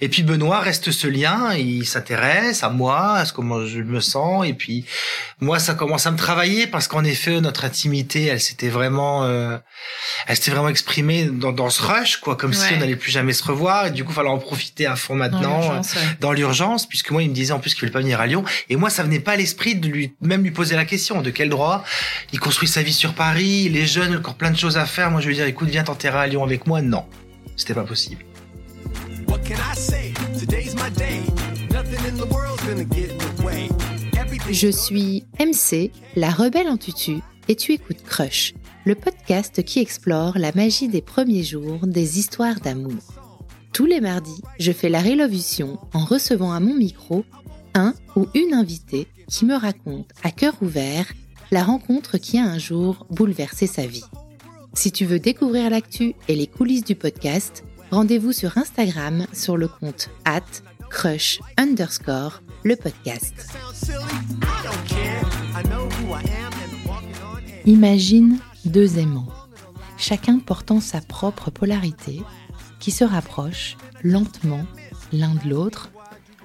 Et puis Benoît reste ce lien, il s'intéresse à moi, à ce comment je me sens, et puis moi ça commence à me travailler parce qu'en effet notre intimité, elle s'était vraiment, euh, elle s'était vraiment exprimée dans, dans ce rush, quoi, comme si on n'allait plus jamais se revoir, et du coup fallait en profiter à fond maintenant, dans l'urgence, puisque moi il me disait en plus qu'il voulait pas venir à Lyon, et moi ça venait pas à l'esprit de lui même lui poser la question de quel droit il construit sa vie sur Paris, les jeunes encore plein de choses à faire, moi je lui dire écoute viens t'enterrer à Lyon avec moi, non, c'était pas possible. Je suis MC, la rebelle en tutu, et tu écoutes Crush, le podcast qui explore la magie des premiers jours des histoires d'amour. Tous les mardis, je fais la révolution en recevant à mon micro un ou une invitée qui me raconte à cœur ouvert la rencontre qui a un jour bouleversé sa vie. Si tu veux découvrir l'actu et les coulisses du podcast, rendez-vous sur Instagram sur le compte at crush underscore le podcast. Imagine deux aimants, chacun portant sa propre polarité, qui se rapprochent lentement l'un de l'autre,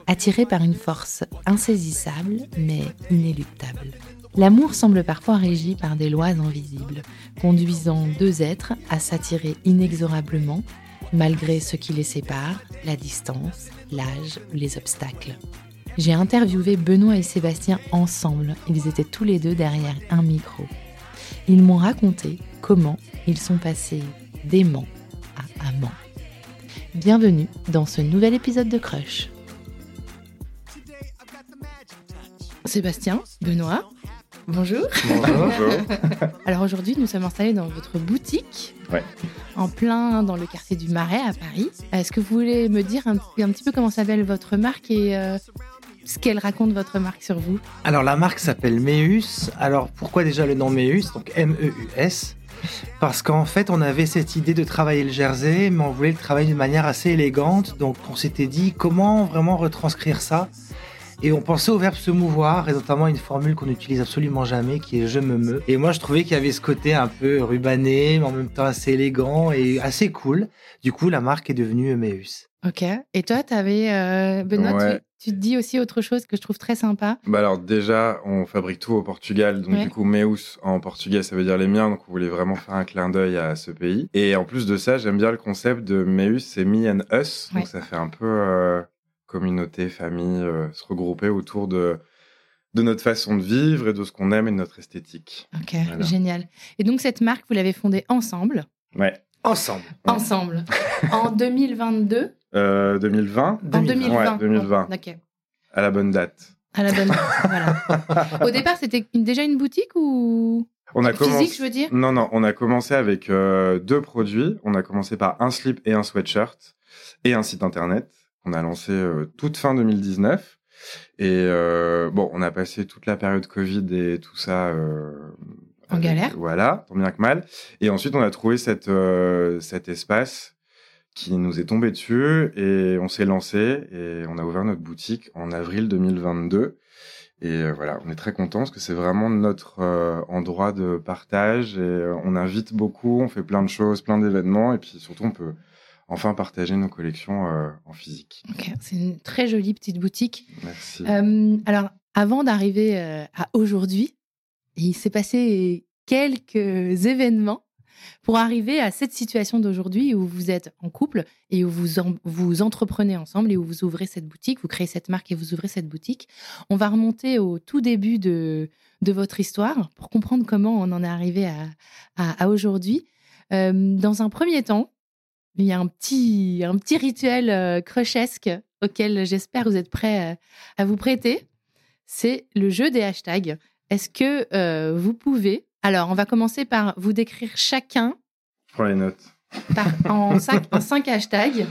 attirés par une force insaisissable mais inéluctable. L'amour semble parfois régi par des lois invisibles, conduisant deux êtres à s'attirer inexorablement malgré ce qui les sépare, la distance, l'âge, les obstacles. J'ai interviewé Benoît et Sébastien ensemble, ils étaient tous les deux derrière un micro. Ils m'ont raconté comment ils sont passés d'aimants à amants. Bienvenue dans ce nouvel épisode de Crush. Sébastien, Benoît, bonjour. Bonjour. Alors aujourd'hui, nous sommes installés dans votre boutique en plein dans le quartier du Marais à Paris. Est-ce que vous voulez me dire un, petit peu comment s'appelle votre marque et euh, ce qu'elle raconte votre marque sur vous? Alors la marque s'appelle Meus. Alors pourquoi déjà le nom Meus? Donc M-E-U-S. Parce qu'en fait, on avait cette idée de travailler le jersey, mais on voulait le travailler de manière assez élégante. Donc on s'était dit comment vraiment retranscrire ça? Et on pensait au verbe se mouvoir, et notamment une formule qu'on n'utilise absolument jamais, qui est je me meus. Et moi, je trouvais qu'il y avait ce côté un peu rubané, mais en même temps assez élégant et assez cool. Du coup, la marque est devenue Emmaüs. Ok. Et toi, tu avais, euh, Benoît, tu, te dis aussi autre chose que je trouve très sympa? Bah alors déjà, on fabrique tout au Portugal, donc du coup Meus en portugais, ça veut dire les miens, donc on voulait vraiment faire un clin d'œil à ce pays. Et en plus de ça, j'aime bien le concept de Meus, c'est me and us, donc ça fait un peu euh, communauté, famille, euh, se regrouper autour de, de notre façon de vivre et de ce qu'on aime et de notre esthétique. Ok, génial. Et donc cette marque, vous l'avez fondée ensemble? Ouais. Ensemble. Ensemble. en 2022 euh, 2020 En 2020. Ouais, 2020. ok. À la bonne date. À la bonne date, voilà. Au départ, c'était déjà une boutique ou on a Physique, commencé... je veux dire? Non, non, on a commencé avec euh, deux produits. On a commencé par un slip et un sweatshirt et un site internet. On a lancé euh, toute fin 2019. Et euh, bon, on a passé toute la période Covid et tout ça. Euh, en galère. Voilà, tant bien que mal. Et ensuite, on a trouvé cette, cet espace qui nous est tombé dessus et on s'est lancé et on a ouvert notre boutique en avril 2022. Et voilà, on est très contents parce que c'est vraiment notre endroit de partage et on invite beaucoup, on fait plein de choses, plein d'événements et puis surtout on peut enfin partager nos collections euh, en physique. c'est une très jolie petite boutique. Merci. Euh, alors, avant d'arriver euh, à aujourd'hui, il s'est passé quelques événements pour arriver à cette situation d'aujourd'hui où vous êtes en couple et où vous, vous entreprenez ensemble et où vous ouvrez cette boutique, vous créez cette marque et vous ouvrez cette boutique. On va remonter au tout début de, de votre histoire pour comprendre comment on en est arrivé à, à, aujourd'hui. dans un premier temps, il y a un petit, un petit rituel euh, crushesque auquel j'espère vous êtes prêts euh, à vous prêter. C'est le jeu des hashtags. Est-ce que euh, vous pouvez Alors, on va commencer par vous décrire chacun. Je prends les notes. en, cinq, en cinq hashtags.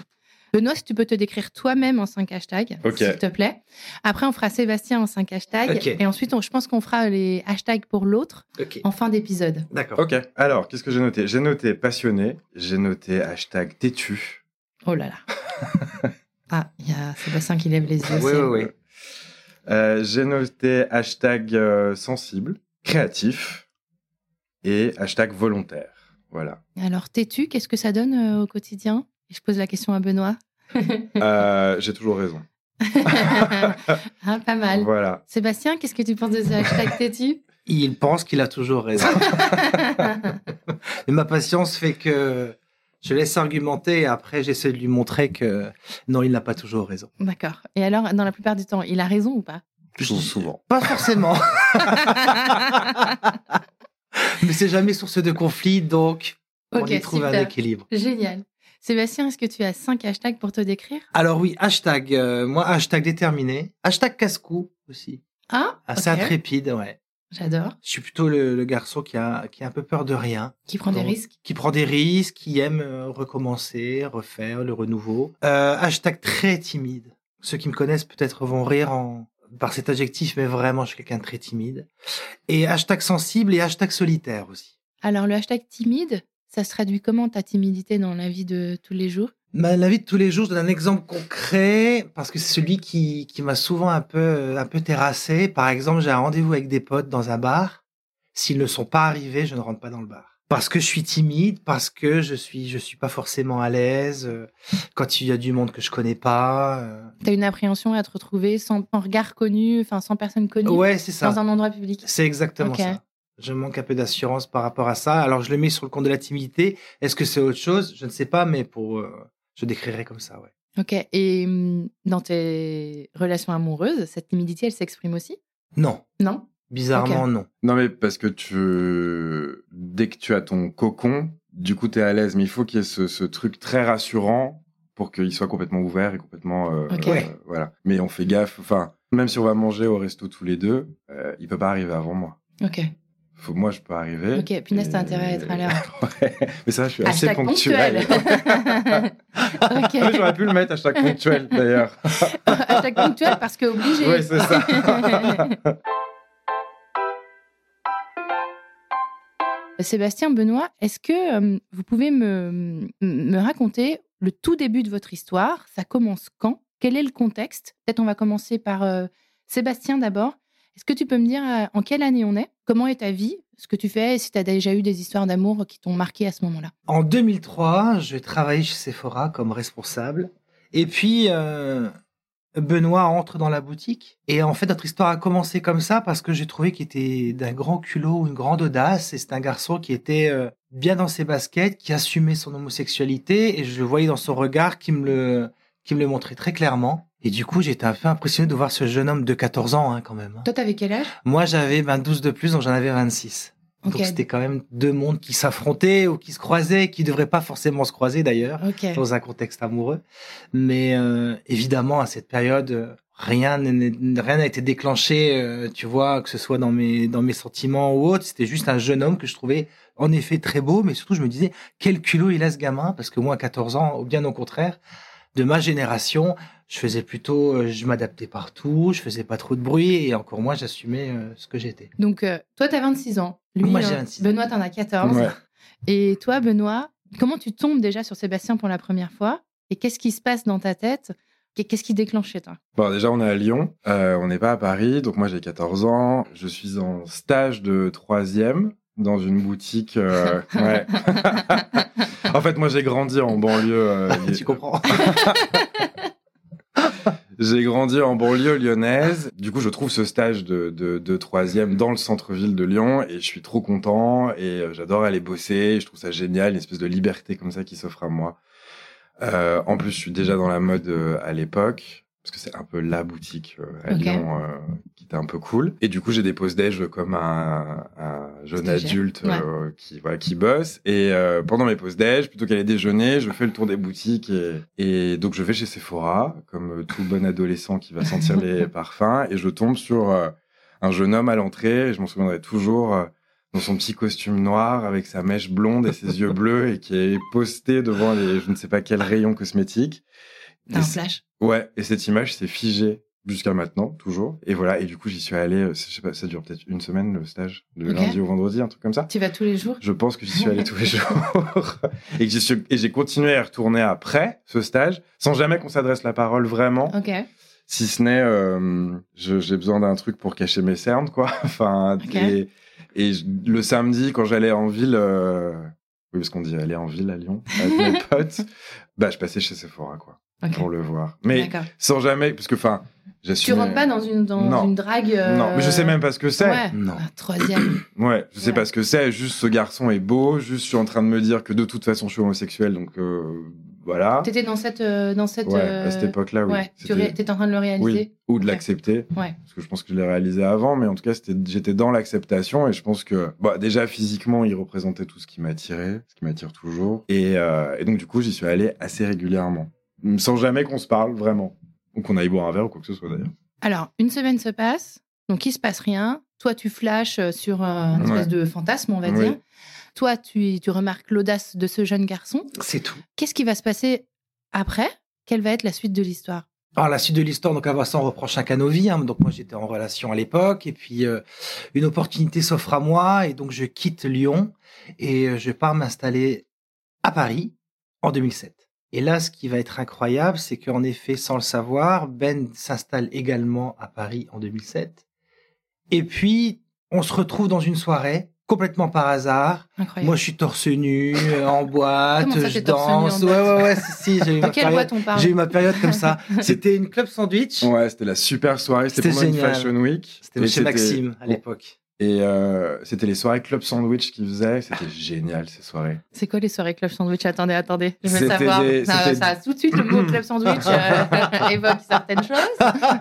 Benoît, si tu peux te décrire toi-même en 5 hashtags, s'il te plaît. Après, on fera Sébastien en 5 hashtags. Et ensuite, je pense qu'on fera les hashtags pour l'autre en fin d'épisode. D'accord. Ok. Alors, qu'est-ce que j'ai noté? J'ai noté passionné. J'ai noté hashtag têtu. Oh là là. ah, il y a Sébastien qui lève les yeux. oui, oui, oui. Euh, j'ai noté hashtag euh, sensible, créatif et hashtag volontaire. Voilà. Alors, têtu, qu'est-ce que ça donne euh, au quotidien? Je pose la question à Benoît. euh, J'ai toujours raison. ah, pas mal. Voilà. Sébastien, qu'est-ce que tu penses de ce hashtag têtu? Il pense qu'il a toujours raison. Mais ma patience fait que je laisse argumenter et après j'essaie de lui montrer que non, il n'a pas toujours raison. D'accord. Et alors, dans la plupart du temps, il a raison ou pas? Toujours souvent. Pas forcément. Mais c'est jamais source de conflit, donc on y trouve un équilibre. Génial. Sébastien, est-ce que tu as cinq hashtags pour te décrire? Alors oui, hashtag, euh, moi hashtag déterminé, hashtag casse-cou aussi, Ah, assez intrépide, ouais. J'adore. Je suis plutôt le, le garçon qui a, qui a un peu peur de rien. Qui prend des risques Qui prend des risques, qui aime euh, recommencer, refaire le renouveau. Euh, hashtag très timide. Ceux qui me connaissent peut-être vont rire en, par cet adjectif, mais vraiment, je suis quelqu'un de très timide. Et hashtag sensible et hashtag solitaire aussi. Alors, le hashtag timide, ça se traduit comment ta timidité dans la vie de tous les jours? Ma, la vie de tous les jours, je donne un exemple concret parce que c'est celui qui, qui m'a souvent un peu, un peu terrassé. Par exemple, j'ai un rendez-vous avec des potes dans un bar. S'ils ne sont pas arrivés, je ne rentre pas dans le bar. Parce que je suis timide, parce que je suis, je suis pas forcément à l'aise euh, quand il y a du monde que je connais pas. euh. T'as une appréhension à te retrouver sans, sans regard connu, enfin sans personne connue, Ouais, c'est ça. dans un endroit public? C'est exactement ça. Je manque un peu d'assurance par rapport à ça. Alors, je le mets sur le compte de la timidité. Est-ce que c'est autre chose? Je ne sais pas, mais pour, euh, je décrirais comme ça, ouais. Ok. Et hum, dans tes relations amoureuses, cette timidité, elle s'exprime aussi? Non. Non? Bizarrement, non. Non, mais parce que tu. Dès que tu as ton cocon, du coup, tu es à l'aise. Mais il faut qu'il y ait ce, ce truc très rassurant pour qu'il soit complètement ouvert et complètement. euh, Ok. euh, voilà. Mais on fait gaffe. Enfin, même si on va manger au resto tous les deux, euh, il peut pas arriver avant moi. Ok. Faut, moi, je peux arriver. Ok, punaise, t'as intérêt à être à l'heure. ouais. Mais ça, je suis assez ponctuel. Ah, J'aurais pu le mettre hashtag ponctuel d'ailleurs. Hashtag ponctuel parce que obligé. Oui, c'est ça. Sébastien, Benoît, est-ce que euh, vous pouvez me, me raconter le tout début de votre histoire? Ça commence quand? Quel est le contexte? Peut-être on va commencer par euh, Sébastien d'abord. Est-ce que tu peux me dire euh, en quelle année on est? Comment est ta vie Ce que tu fais Et si tu as déjà eu des histoires d'amour qui t'ont marqué à ce moment-là? En 2003, je travaillais chez Sephora comme responsable. Et puis, euh, Benoît entre dans la boutique. Et en fait, notre histoire a commencé comme ça parce que j'ai trouvé qu'il était d'un grand culot, une grande audace. Et c'est un garçon qui était euh, bien dans ses baskets, qui assumait son homosexualité. Et je le voyais dans son regard qui me le, qui me le montrait très clairement. Et du coup, j'étais un peu impressionné de voir ce jeune homme de 14 ans, hein, quand même. hein. Toi, t'avais quel âge? Moi, j'avais ben, 12 de plus, donc j'en avais 26. Ok. Donc c'était quand même deux mondes qui s'affrontaient ou qui se croisaient, qui devraient pas forcément se croiser d'ailleurs Ok. dans un contexte amoureux. Mais euh, évidemment à cette période, rien n'a été déclenché, euh, tu vois, que ce soit dans mes dans mes sentiments ou autre. C'était juste un jeune homme que je trouvais en effet très beau, mais surtout je me disais quel culot il a ce gamin? Parce que moi à 14 ans, ou bien au contraire, de ma génération, je faisais plutôt, euh, je m'adaptais partout, je faisais pas trop de bruit et encore moins j'assumais euh, ce que j'étais. Donc, euh, toi, t'as 26 ans. Lui, Moi, j'ai euh, 26 ans. Benoît, t'en as 14. Ouais. Et toi, Benoît, comment tu tombes déjà sur Sébastien pour la première fois Et qu'est-ce qui se passe dans ta tête Qu'est-ce qui déclenche chez toi? Bon, déjà, on est à Lyon. Euh, on n'est pas à Paris. Donc, moi, j'ai 14 ans. Je suis en stage de troisième dans une boutique. euh, ouais. en fait, moi, j'ai grandi en banlieue. euh, tu comprends J'ai grandi en banlieue lyonnaise. Du coup, je trouve ce stage de, de, troisième dans le centre-ville de Lyon et je suis trop content et euh, j'adore aller bosser. Je trouve ça génial, une espèce de liberté comme ça qui s'offre à moi. Euh, en plus, je suis déjà dans la mode euh, à l'époque parce que c'est un peu la boutique euh, à. Lyon euh, qui était un peu cool. Et du coup, j'ai des pauses déj comme un, un jeune adulte euh, qui voilà qui bosse. Et euh, pendant mes pauses déj, plutôt qu'aller déjeuner, je fais le tour des boutiques et, et donc je vais chez Sephora comme euh, tout bon adolescent qui va sentir les parfums et je tombe sur un jeune homme à l'entrée. Et je m'en souviendrai toujours. dans son petit costume noir avec sa mèche blonde et ses yeux bleus et qui est posté devant les je ne sais pas quel rayon cosmétique. T'as un flash Ouais, et cette image s'est figée jusqu'à maintenant, toujours. Et voilà, et du coup, j'y suis allé, euh, je sais pas, ça dure peut-être une semaine, le stage, de lundi au vendredi, un truc comme ça. Tu vas tous les jours Je pense que j'y suis allé tous les jours. et que j'ai continué à y retourner après ce stage, sans jamais qu'on s'adresse la parole vraiment, Ok. si ce n'est, euh, j'ai besoin d'un truc pour cacher mes cernes, quoi. enfin, Ok. et, et le samedi, quand j'allais en ville, euh, oui, parce qu'on dit aller en ville à Lyon, avec mes potes, bah, je passais chez Sephora, quoi. Pour le voir. Mais sans jamais, parce que, enfin, Tu rentres pas dans une, dans Non. une drague. euh, Non, mais je sais même pas ce que c'est. Ouais. Non. Ah, troisième. Ouais, je sais Ouais. pas ce que c'est. Juste ce garçon est beau. Juste je suis en train de me dire que de toute façon je suis homosexuel, donc euh, voilà. T'étais dans cette, euh, dans cette. Ouais, euh, à cette époque-là, oui. Ouais. Tu t'étais en train de le réaliser. Oui, ou de l'accepter. Ouais. Parce que je pense que je l'ai réalisé avant, mais en tout cas, c'était, j'étais dans l'acceptation et je pense que, bah, déjà physiquement, il représentait tout ce qui m'attirait, ce qui m'attire toujours. Et, euh, et donc, du coup, j'y suis allé assez régulièrement. Sans jamais qu'on se parle vraiment. Ou qu'on aille boire un verre ou quoi que ce soit d'ailleurs. Alors, une semaine se passe, donc il se passe rien. Toi, tu flashes euh, sur euh, une espèce de fantasme, on va Oui. dire. Toi, tu, tu remarques l'audace de ce jeune garçon. C'est tout. Qu'est-ce qui va se passer après? Quelle va être la suite de l'histoire? Alors la suite de l'histoire, donc avant ça, on reprend chacun nos vies. hein. Donc moi, j'étais en relation à l'époque, et puis euh, une opportunité s'offre à moi, et donc je quitte Lyon et euh, je pars m'installer à Paris en 2007. Et là, ce qui va être incroyable, c'est qu'en effet, sans le savoir, Ben s'installe également à Paris en 2007. Et puis, on se retrouve dans une soirée complètement par hasard. Incroyable. Moi, je suis torse nu, euh, en boîte, ça, je danse. ouais, ouais, ouais, si, si, j'ai eu ma quelle période. boîte on parle J'ai eu ma période comme ça. C'était une club sandwich. Ouais, c'était la super soirée. C'était C'était pendant une génial. Fashion Week. C'était chez Maxime à l'époque. Et euh, c'était les soirées Club Sandwich qu'ils faisaient. C'était génial, ces soirées. C'est quoi les soirées club sandwich? Attendez, attendez, je veux savoir. des- ça, c'était- ça, tout de suite, le mot club sandwich euh, évoque certaines choses.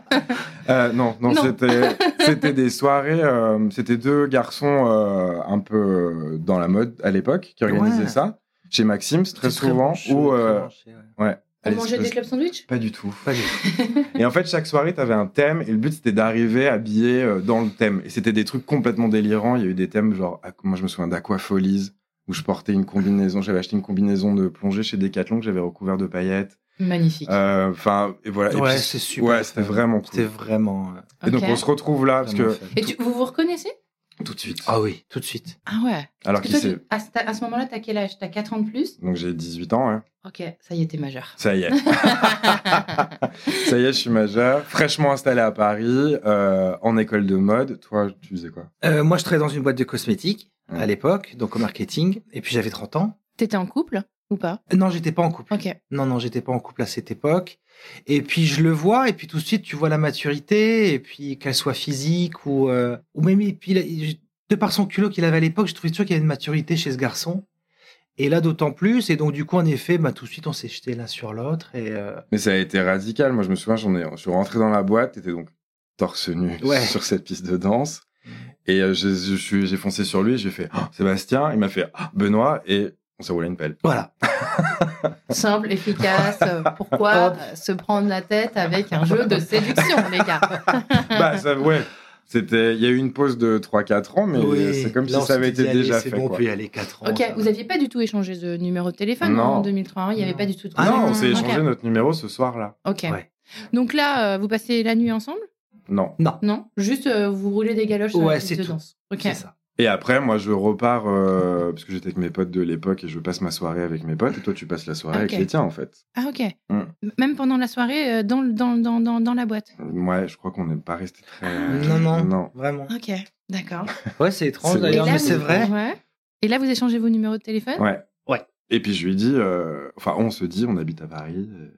Euh, non, non, Non. c'était c'était des soirées. euh, c'était deux garçons euh, un peu dans la mode à l'époque qui organisaient Ouais. ça chez Maxime très souvent. branché, Ou très euh, branché, ouais. ouais. On Allez, mangeait des club sandwich? Pas du tout. Pas du tout. Et en fait, chaque soirée, t'avais un thème et le but c'était d'arriver habillé euh, dans le thème. Et c'était des trucs complètement délirants. Il y a eu des thèmes genre, moi je me souviens d'Aquafolies où je portais une combinaison. J'avais acheté une combinaison de plongée chez Decathlon que j'avais recouvert de paillettes. Magnifique. Euh, Enfin, et voilà. Et Ouais, c'est super. Ouais, c'était vraiment C'était cool. vraiment. euh, Et donc on se retrouve là parce que. Et tu- vous vous reconnaissez? Tout de suite. Ah oui, tout de suite. Ah ouais. Alors qu'il s'est. tu- à, ce- à ce moment-là, t'as quel âge? T'as 4 ans de plus? Donc j'ai 18 ans, hein. Ok, ça y est, t'es majeur. Ça y est. Ça y est, je suis majeur. Fraîchement installé à Paris, euh, en école de mode. Toi, tu faisais quoi? Euh, moi, je travaillais dans une boîte de cosmétiques à l'époque, donc au marketing. Et puis j'avais 30 ans. T'étais en couple? Ou pas Non, j'étais pas en couple. Non, non, j'étais pas en couple à cette époque. Et puis je le vois, et puis tout de suite tu vois la maturité, et puis qu'elle soit physique ou euh, ou même et puis il a- de par son culot qu'il avait à l'époque, je trouvais toujours qu'il y avait une maturité chez ce garçon. Et là d'autant plus, et donc du coup en effet, bah tout de suite on s'est jeté l'un sur l'autre et euh, Mais ça a été radical. Moi, je me souviens, j'en ai, je suis rentré dans la boîte, t'étais donc torse nu Ouais. sur cette piste de danse. Et euh, je, je suis, j'ai foncé sur lui, j'ai fait Ah, Sébastien, il m'a fait Ah, Benoît, et s'est roulé une pelle. voilà. Simple, efficace. euh, Pourquoi Hop. euh, se prendre la tête avec un jeu de séduction, les gars? Bah, ça, ouais. C'était, il y a eu une pause de 3-4 ans, mais Oui. c'est comme Là, si ça avait été déjà fait. bon, on quoi. peut y aller 4 ans. Ok, ça vous va. aviez pas du tout échangé de numéro de téléphone Non. en 2003 hein Il y avait pas du tout de Ah non, on s'est échangé notre numéro ce soir-là. Ok. Ouais. Donc là, euh, vous passez la nuit ensemble? Non. Non, Non? Juste euh, vous roulez des galoches Ouais, sur la de tout. danse. Ok. c'est ça. Et après, moi, je repars, euh, parce que j'étais avec mes potes de l'époque et je passe ma soirée avec mes potes, et toi, tu passes la soirée avec les tiens, en fait. Ah ok. Mm. Même pendant la soirée, euh, dans, dans, dans, dans, dans la boîte. Ouais, je crois qu'on n'est pas resté très. Non, non, Non. vraiment. Ok, d'accord. Ouais, c'est étrange d'ailleurs, mais c'est vrai. Ouais. Et là, vous échangez vos numéros de téléphone? Ouais. Ouais. Et puis je lui dis, euh, enfin, on se dit, on habite à Paris. euh,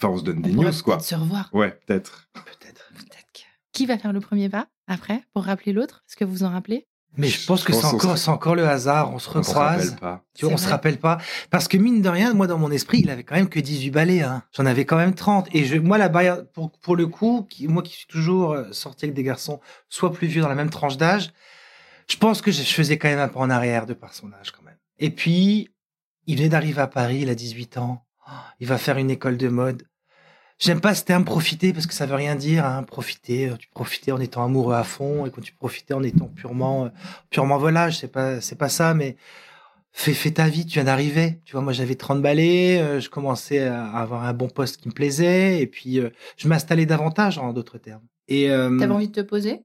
Enfin, on se donne des On news, quoi. peut-être se revoir. Ouais, peut-être. Peut-être. Peut-être que... Qui va faire le premier pas après pour rappeler l'autre? Est-ce que vous vous en rappelez? Mais je pense que c'est encore, se- c'est encore le hasard. On se On se recroise. rappelle pas. Tu vois, C'est on se rappelle pas. Parce que mine de rien, moi, dans mon esprit, il avait quand même que 18 balais. Hein. J'en avais quand même 30. Et je, moi, la barrière, pour, pour le coup, qui, moi qui suis toujours euh, sorti avec des garçons, soit plus vieux dans la même tranche d'âge, je pense que je je faisais quand même un pas en arrière de par son âge quand même. Et puis, il venait d'arriver à Paris, il a 18 ans. Oh, Il va faire une école de mode. J'aime pas ce terme profiter parce que ça veut rien dire. Hein. Profiter, euh, tu profitais en étant amoureux à fond et quand tu profitais en étant purement, euh, purement volage, c'est pas, c'est pas ça. Mais fais, fais ta vie, tu viens d'arriver. Tu vois, moi j'avais 30 balais, euh, je commençais à avoir un bon poste qui me plaisait et puis je m'installais davantage en d'autres termes. Et euh, T'avais envie de te poser?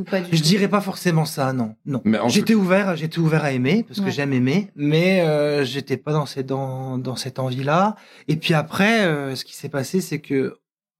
Ou pas du je tout dirais pas forcément ça, non, non. Tout J'étais ouvert, j'étais ouvert à aimer parce Ouais. que j'aime aimer, mais euh, j'étais pas dans cette dans, dans cette envie-là. Et puis après, euh, ce qui s'est passé, c'est que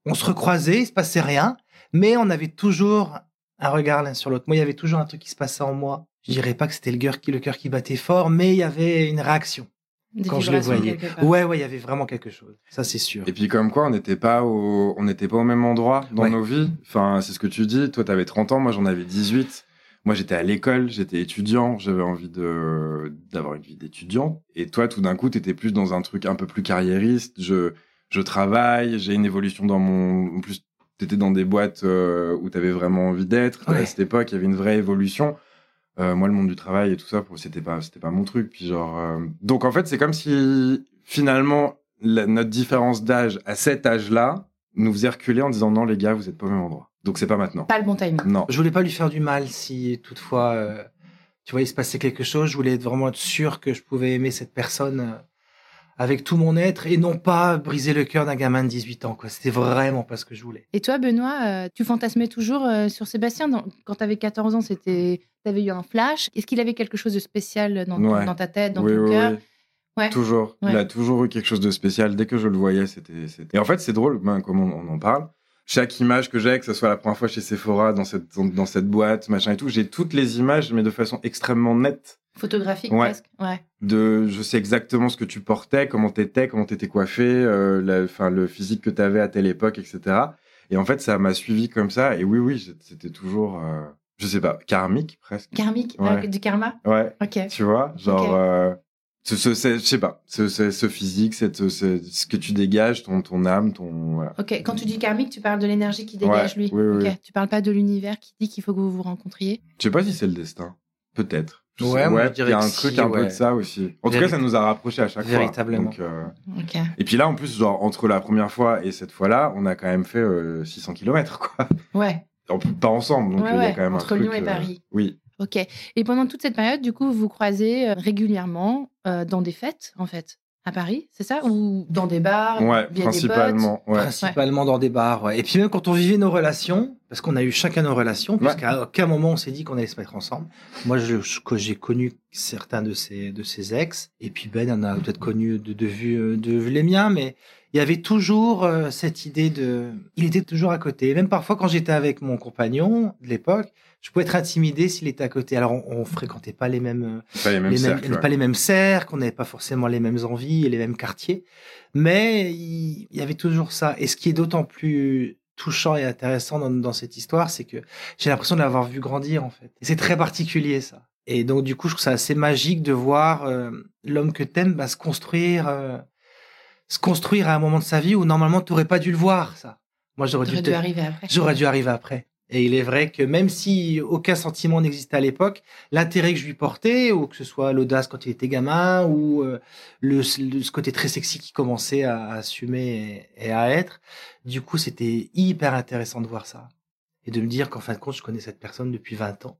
on se recroisait, il se passait rien, mais on avait toujours un regard l'un sur l'autre. Moi, il y avait toujours un truc qui se passait en moi. Je dirais pas que c'était le cœur qui le cœur qui battait fort, mais il y avait une réaction. Des quand je les voyais. Ouais, ouais, il y avait vraiment quelque chose. Ça, c'est sûr. Et puis comme quoi, on n'était pas au, on n'était pas au même endroit dans Ouais. nos vies. Enfin, c'est ce que tu dis. Toi, t'avais 30 ans, moi j'en avais 18. Moi, j'étais à l'école, j'étais étudiant, j'avais envie de d'avoir une vie d'étudiant. Et toi, tout d'un coup, t'étais plus dans un truc un peu plus carriériste. Je je travaille, j'ai une évolution dans mon. En plus, t'étais dans des boîtes euh, où t'avais vraiment envie d'être. Ouais. À cette époque, il y avait une vraie évolution. Euh, moi, le monde du travail et tout ça, pour- c'était pas, c'était pas mon truc. Puis genre, euh, donc en fait, c'est comme si finalement la- notre différence d'âge à cet âge-là nous faisait reculer en disant non les gars, vous êtes pas au même endroit. Donc c'est pas maintenant. Pas le bon timing. Non. Je voulais pas lui faire du mal si toutefois, euh, tu vois, il se passait quelque chose. Je voulais être vraiment être sûr que je pouvais aimer cette personne avec tout mon être et non pas briser le cœur d'un gamin de 18 ans. Quoi. C'était vraiment pas ce que je voulais. Et toi, Benoît, euh, tu fantasmais toujours euh, sur Sébastien dans- Quand tu avais 14 ans, c'était, t'avais eu un flash. Est-ce qu'il avait quelque chose de spécial dans, ton- Ouais. dans ta tête, dans oui, ton oui, cœur? oui. Ouais. Toujours. Ouais. Il a toujours eu quelque chose de spécial. Dès que je le voyais, c'était. Et en fait, c'est drôle, ben, comme on, on en parle. Chaque image que j'ai, que ce soit la première fois chez Sephora, dans cette, dans, dans cette boîte, machin et tout, j'ai toutes les images, mais de façon extrêmement nette. Photographique Ouais. presque Ouais. de je sais exactement ce que tu portais, comment t'étais, comment t'étais coiffé, euh, la, le physique que t'avais à telle époque, etc. Et en fait, ça m'a suivi comme ça. Et oui, oui, c'était toujours, euh, je sais pas, karmique presque. Karmique Ouais. euh, Du karma Ouais, Ok. tu vois, genre, euh, ce, je sais pas, ce, ce, ce physique, cette, ce, ce que tu dégages, ton, ton âme, ton, voilà. Ok. Quand tu dis karmique, tu parles de l'énergie qui dégage Ouais, lui. oui, oui, Ok. oui. Tu parles pas de l'univers qui dit qu'il faut que vous vous rencontriez. Je sais pas si c'est le destin, peut-être. Je Ouais, moi, je il dirais y a un truc si, un peu ouais. de ça aussi. En tout cas, ça nous a rapprochés à chaque Véritablement. fois. Donc, euh, Ok. Et puis là, en plus, genre, entre la première fois et cette fois-là, on a quand même fait euh, 600 km, quoi. Ouais. Pas ensemble, donc Ouais, il y a quand même entre un truc. Lyon et Paris. Oui. Ok. Et pendant toute cette période, du coup, vous vous croisez euh, régulièrement euh, dans des fêtes, en fait, à Paris, c'est ça Ou dans des bars Ouais, via des principalement. Ouais. Principalement dans des bars. Ouais. Et puis même quand on vivait nos relations, parce qu'on a eu chacun nos relations, Ouais. puisqu'à aucun moment on s'est dit qu'on allait se mettre ensemble. Moi, je, je- que j'ai connu certains de ses, de ses ex, et puis Ben en a peut-être connu de, de vue, de vue les miens, mais il y avait toujours euh, cette idée de, il était toujours à côté. Et même parfois quand j'étais avec mon compagnon de l'époque, je pouvais être intimidé s'il était à côté. Alors on, on fréquentait pas les mêmes, Pas les mêmes les cercles. mêmes, ouais. pas les mêmes cercles, on n'avait pas forcément les mêmes envies et les mêmes quartiers, mais il, il y avait toujours ça. Et ce qui est d'autant plus touchant et intéressant dans, dans cette histoire, c'est que j'ai l'impression de l'avoir vu grandir en fait. Et c'est très particulier ça. Et donc du coup, je trouve ça assez magique de voir euh, l'homme que t'aimes bah, se construire, euh, se construire à un moment de sa vie où normalement tu n'aurais pas dû le voir ça. Moi, j'aurais dû, T'aurais te- dû arriver après. J'aurais dû arriver après. Et il est vrai que même si aucun sentiment n'existait à l'époque, l'intérêt que je lui portais, ou que ce soit l'audace quand il était gamin, ou euh, le, le- ce côté très sexy qu'il commençait à, à assumer et, et à être, du coup, c'était hyper intéressant de voir ça. Et de me dire qu'en fin de compte, je connais cette personne depuis 20 ans.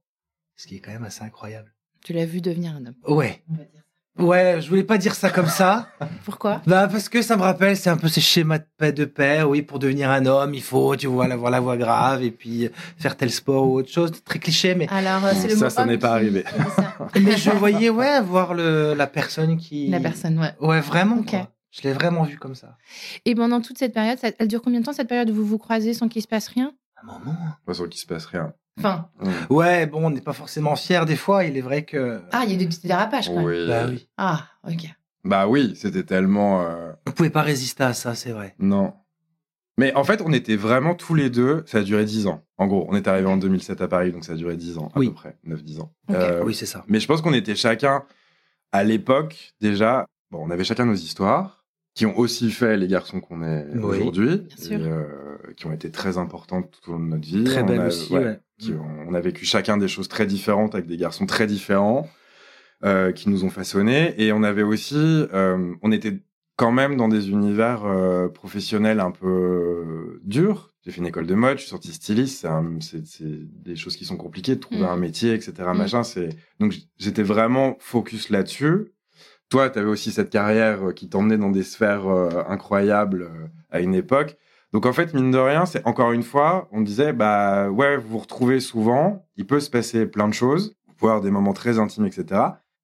Ce qui est quand même assez incroyable. Tu l'as vu devenir un homme. Ouais. on va dire. Ouais, je voulais pas dire ça comme ça. Pourquoi? Bah parce que ça me rappelle, c'est un peu ces schémas de paix de père. Oui, pour devenir un homme, il faut, tu vois, avoir la voix grave et puis faire tel sport ou autre chose. Très cliché, mais Alors, euh, c'est le Ça, mot ça n'est pas arrivé. mais je voyais ouais voir le la personne qui La personne, ouais. Ouais, vraiment. Quoi. Je l'ai vraiment vu comme ça. Et pendant toute cette période, ça- elle dure combien de temps cette période où vous vous croisez sans qu'il se passe rien? Un moment. Pas sûr qu'il se passe rien. Enfin. Ouais, bon, on n'est pas forcément fiers des fois. Il est vrai que. ah, il y a des petits dérapages même. Oui. Bah oui. Ah, ok. Bah oui, c'était tellement. euh, On pouvait pas résister à ça, c'est vrai. Non. Mais en fait, on était vraiment tous les deux. Ça a duré 10 ans. En gros, on est arrivé en 2007 à Paris, donc ça a duré 10 ans, à Oui. peu près. 9-10 ans. Euh, oui, c'est ça. Mais je pense qu'on était chacun, à l'époque, déjà, bon, on avait chacun nos histoires, qui ont aussi fait les garçons qu'on est Oui, aujourd'hui, bien sûr. et, euh, qui ont été très importantes tout au long de notre vie. Très On belle a- aussi, ouais, ouais. Qui ont- on a vécu chacun des choses très différentes avec des garçons très différents, euh, qui nous ont façonnés, et on avait aussi, euh, on était quand même dans des univers euh, professionnels un peu durs. J'ai fait une école de mode, je suis sorti styliste, c'est des choses qui sont compliquées de trouver Mm. un métier, etc. Mm. Machin, c'est donc j'étais vraiment focus là-dessus. Toi, tu avais aussi cette carrière qui t'emmenait dans des sphères incroyables à une époque. Donc en fait, mine de rien, c'est encore une fois, on disait bah ouais, vous vous retrouvez souvent, il peut se passer plein de choses, vous pouvez avoir des moments très intimes, etc.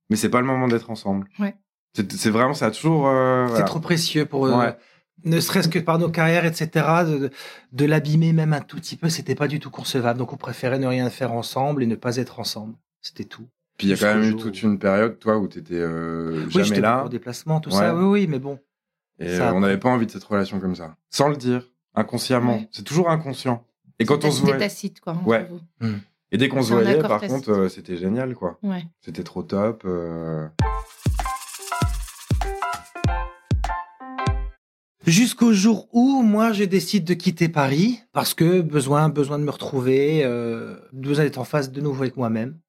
Mais c'est pas le moment d'être ensemble. Ouais. C'est c'est vraiment ça a toujours. euh, C'est voilà. trop précieux pour eux. Ouais. Ne serait-ce que par nos carrières, etc., de, l'abîmer même un tout petit peu, c'était pas du tout concevable. Donc on préférait ne rien faire ensemble et ne pas être ensemble. C'était tout. Puis il y a quand même eu toute une période, toi, où t'étais euh, Oui, jamais là. pour déplacement, tout Ouais. ça. Oui, oui, mais bon. Et Ça euh, on n'avait pas envie de cette relation comme ça. Sans le dire, inconsciemment. Ouais. C'est toujours inconscient. Et quand on se C'était voit. tacite, quoi. Ouais. vous. Et dès qu'on se voyait, par tacite. contre, euh, c'était génial, quoi. Ouais. C'était trop top. euh. Jusqu'au jour où moi je décide de quitter Paris parce que besoin besoin de me retrouver, euh, besoin d'être en face de nouveau avec moi-même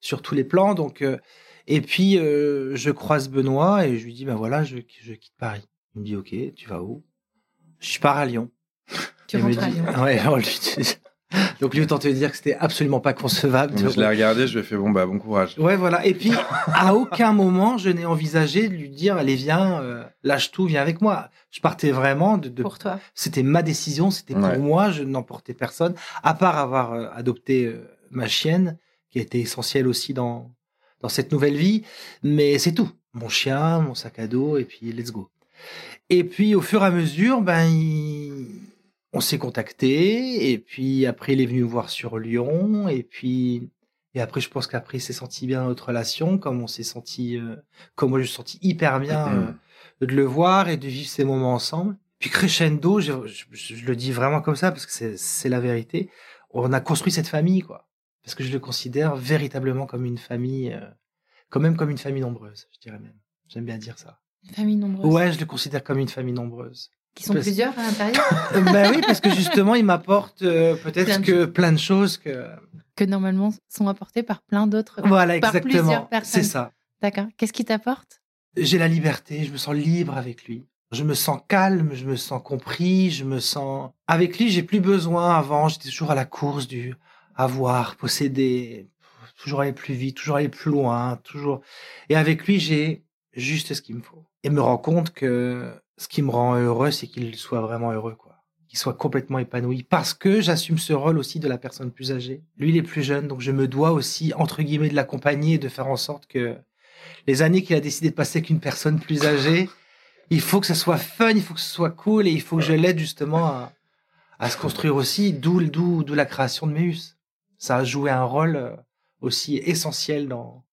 sur tous les plans. Donc euh, et puis euh, je croise Benoît et je lui dis ben voilà je, je quitte Paris. Il me dit ok tu vas où? Je pars à Lyon. Tu à Lyon. Ouais lui donc lui autant te dire que c'était absolument pas concevable. de- Je l'ai regardé, je lui ai fait bon, bah, bon courage. Ouais, voilà. Et puis, à aucun moment, je n'ai envisagé de lui dire, allez, viens, euh, lâche tout, viens avec moi. Je partais vraiment de, de Pour toi. c'était ma décision, c'était pour moi, je n'emportais personne, à part avoir euh, adopté euh, ma chienne, qui a été essentielle aussi dans, dans cette nouvelle vie. Mais c'est tout. Mon chien, mon sac à dos, et puis let's go. Et puis, au fur et à mesure, ben, il- on s'est contacté, et puis après, il est venu me voir sur Lyon, et puis, et après, je pense qu'après, il s'est senti bien dans notre relation, comme on s'est senti, euh, comme moi, je me suis senti hyper bien euh, de le voir et de vivre ces moments ensemble. Puis crescendo, je, je- je le dis vraiment comme ça parce que c'est- c'est la vérité. On a construit cette famille, quoi. Parce que je le considère véritablement comme une famille, euh, quand même comme une famille nombreuse, je dirais même. J'aime bien dire ça. Une famille nombreuse. Ouais, je le considère comme une famille nombreuse. Qui sont Parce- plusieurs à l'intérieur. Ben oui, parce que justement, il m'apporte euh, peut-être de que plein de choses que. que normalement sont apportés par plein d'autres. Voilà, Par plusieurs exactement. personnes. C'est ça. D'accord. Qu'est-ce qui t'apporte? J'ai la liberté, je me sens libre avec lui. Je me sens calme, je me sens compris, je me sens avec lui, j'ai plus besoin avant, j'étais toujours à la course du avoir, posséder, toujours aller plus vite, toujours aller plus loin, toujours et avec lui, j'ai juste ce qu'il me faut et me rends compte que ce qui me rend heureux, c'est qu'il soit vraiment heureux quoi. Qu'il soit complètement épanoui parce que j'assume ce rôle aussi de la personne plus âgée. Lui, il est plus jeune, donc je me dois aussi entre guillemets de l'accompagner et de faire en sorte que les années qu'il a décidé de passer avec une personne plus âgée, il faut que ça soit fun, il faut que ce soit cool et il faut que je l'aide justement à, à se construire aussi, d'où d'où d'où la création de Meus. Ça a joué un rôle euh, aussi essentiel dans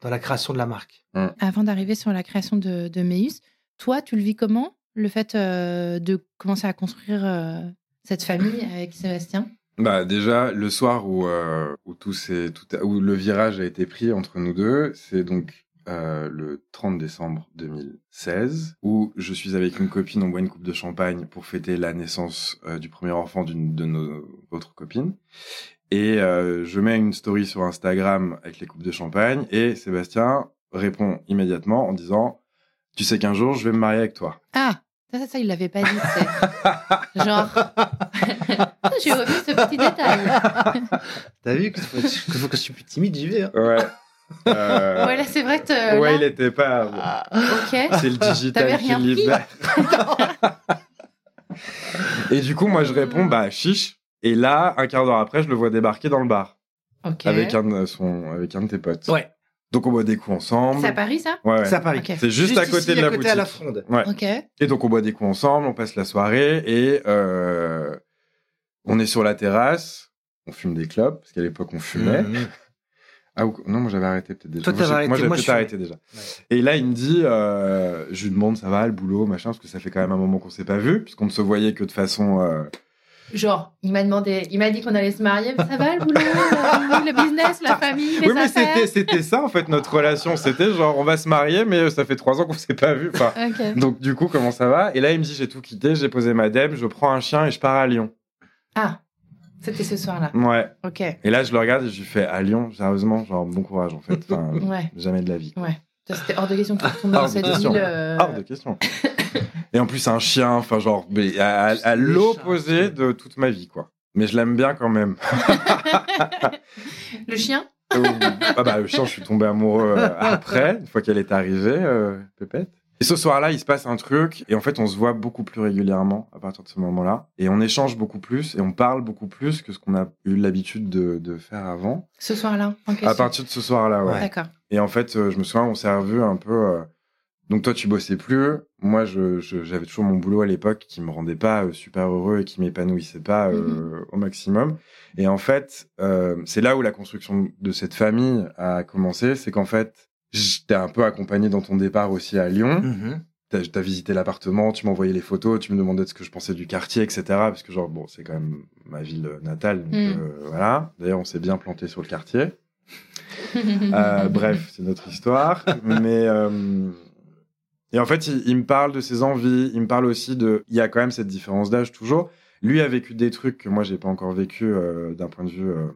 dans la création de la marque. Avant d'arriver sur la création de, de Meus, toi, tu le vis comment Le fait euh, de commencer à construire euh, cette famille avec Sébastien? Bah déjà le soir où euh, où tout s'est tout a- où le virage a été pris entre nous deux, c'est donc euh, le 30 décembre 2016 où je suis avec une copine, on boit une coupe de champagne pour fêter la naissance euh, du premier enfant d'une de nos autres copines. Et euh, je mets une story sur Instagram avec les coupes de champagne et Sébastien répond immédiatement en disant "Tu sais qu'un jour je vais me marier avec toi." Ah ça, ça, ça, il l'avait pas dit. c'est- Genre, j'ai revu ce petit détail. T'as vu que faut, que faut que je suis plus timide, j'y vais. hein. Ouais. Euh, Ouais, là, c'est vrai que t'as- ouais, là, il était pas. ok. C'est le digital T'avais qui libère. Et du coup, moi, je réponds, bah, chiche. Et là, un quart d'heure après, je le vois débarquer dans le bar avec un de son, avec un de tes potes. Ouais, Donc, on boit des coups ensemble. C'est à Paris, ça? Ouais, ouais. c'est à Paris. Ok. C'est juste, à côté ici, de la à côté boutique. à la fronde. Ouais. Ok. Et donc, on boit des coups ensemble, on passe la soirée et euh, on est sur la terrasse. On fume des clopes parce qu'à l'époque, on fumait. Mhm. Ah ou- non, moi j'avais arrêté peut-être déjà. Toi, t'avais arrêté, Moi j'avais peut-être arrêté déjà. Et là, il me dit, euh, je lui demande, ça va, le boulot, machin, parce que ça fait quand même un moment qu'on s'est pas vu, puisqu'on ne se voyait que de façon. euh, Genre, il m'a demandé, il m'a dit qu'on allait se marier. mais Ça va le boulot, le, le business, la famille, les Oui, mais c'était, c'était ça en fait notre relation. C'était genre, on va se marier, mais ça fait trois ans qu'on s'est pas vu. Enfin, donc du coup, comment ça va? Et là, il me dit, j'ai tout quitté, j'ai posé ma dème, je prends un chien et je pars à Lyon. Ah, c'était ce soir-là. Ouais. Ok. Et là, je le regarde et je lui fais à Lyon, sérieusement, genre bon courage en fait. Enfin, Ouais. jamais de la vie. Ouais. C'était hors de question que tu retournes dans cette ville. euh, Hors de question. et en plus, un chien, enfin, genre, mais à, l'opposé de toute ma vie, quoi. Mais je l'aime bien quand même. Le chien? Euh, ah bah, le chien, je suis tombé amoureux euh, après, une fois qu'elle est arrivée, euh, Pépette. Et ce soir-là, il se passe un truc, et en fait, on se voit beaucoup plus régulièrement à partir de ce moment-là. Et on échange beaucoup plus, et on parle beaucoup plus que ce qu'on a eu l'habitude de, de faire avant. Ce soir-là, en question? À partir de ce soir-là, ouais. D'accord. Et en fait, euh, je me souviens, on s'est revu un peu euh, Donc toi, tu bossais plus. Moi, je, je- j'avais toujours mon boulot à l'époque qui me rendait pas euh, super heureux et qui m'épanouissait pas euh, au maximum. Et en fait, euh, c'est là où la construction de cette famille a commencé. C'est qu'en fait, j'étais un peu accompagné dans ton départ aussi à Lyon. Mhm. T'as as visité l'appartement, tu m'envoyais les photos, tu me demandais de ce que je pensais du quartier, etc. Parce que genre, bon, c'est quand même ma ville natale. Donc, Mm. euh, voilà. D'ailleurs, on s'est bien planté sur le quartier. Euh, bref, c'est notre histoire. Mais euh, et en fait, il, il me parle de ses envies. Il me parle aussi de. Il y a quand même cette différence d'âge toujours. Lui a vécu des trucs que moi j'ai pas encore vécu euh, d'un point de vue euh,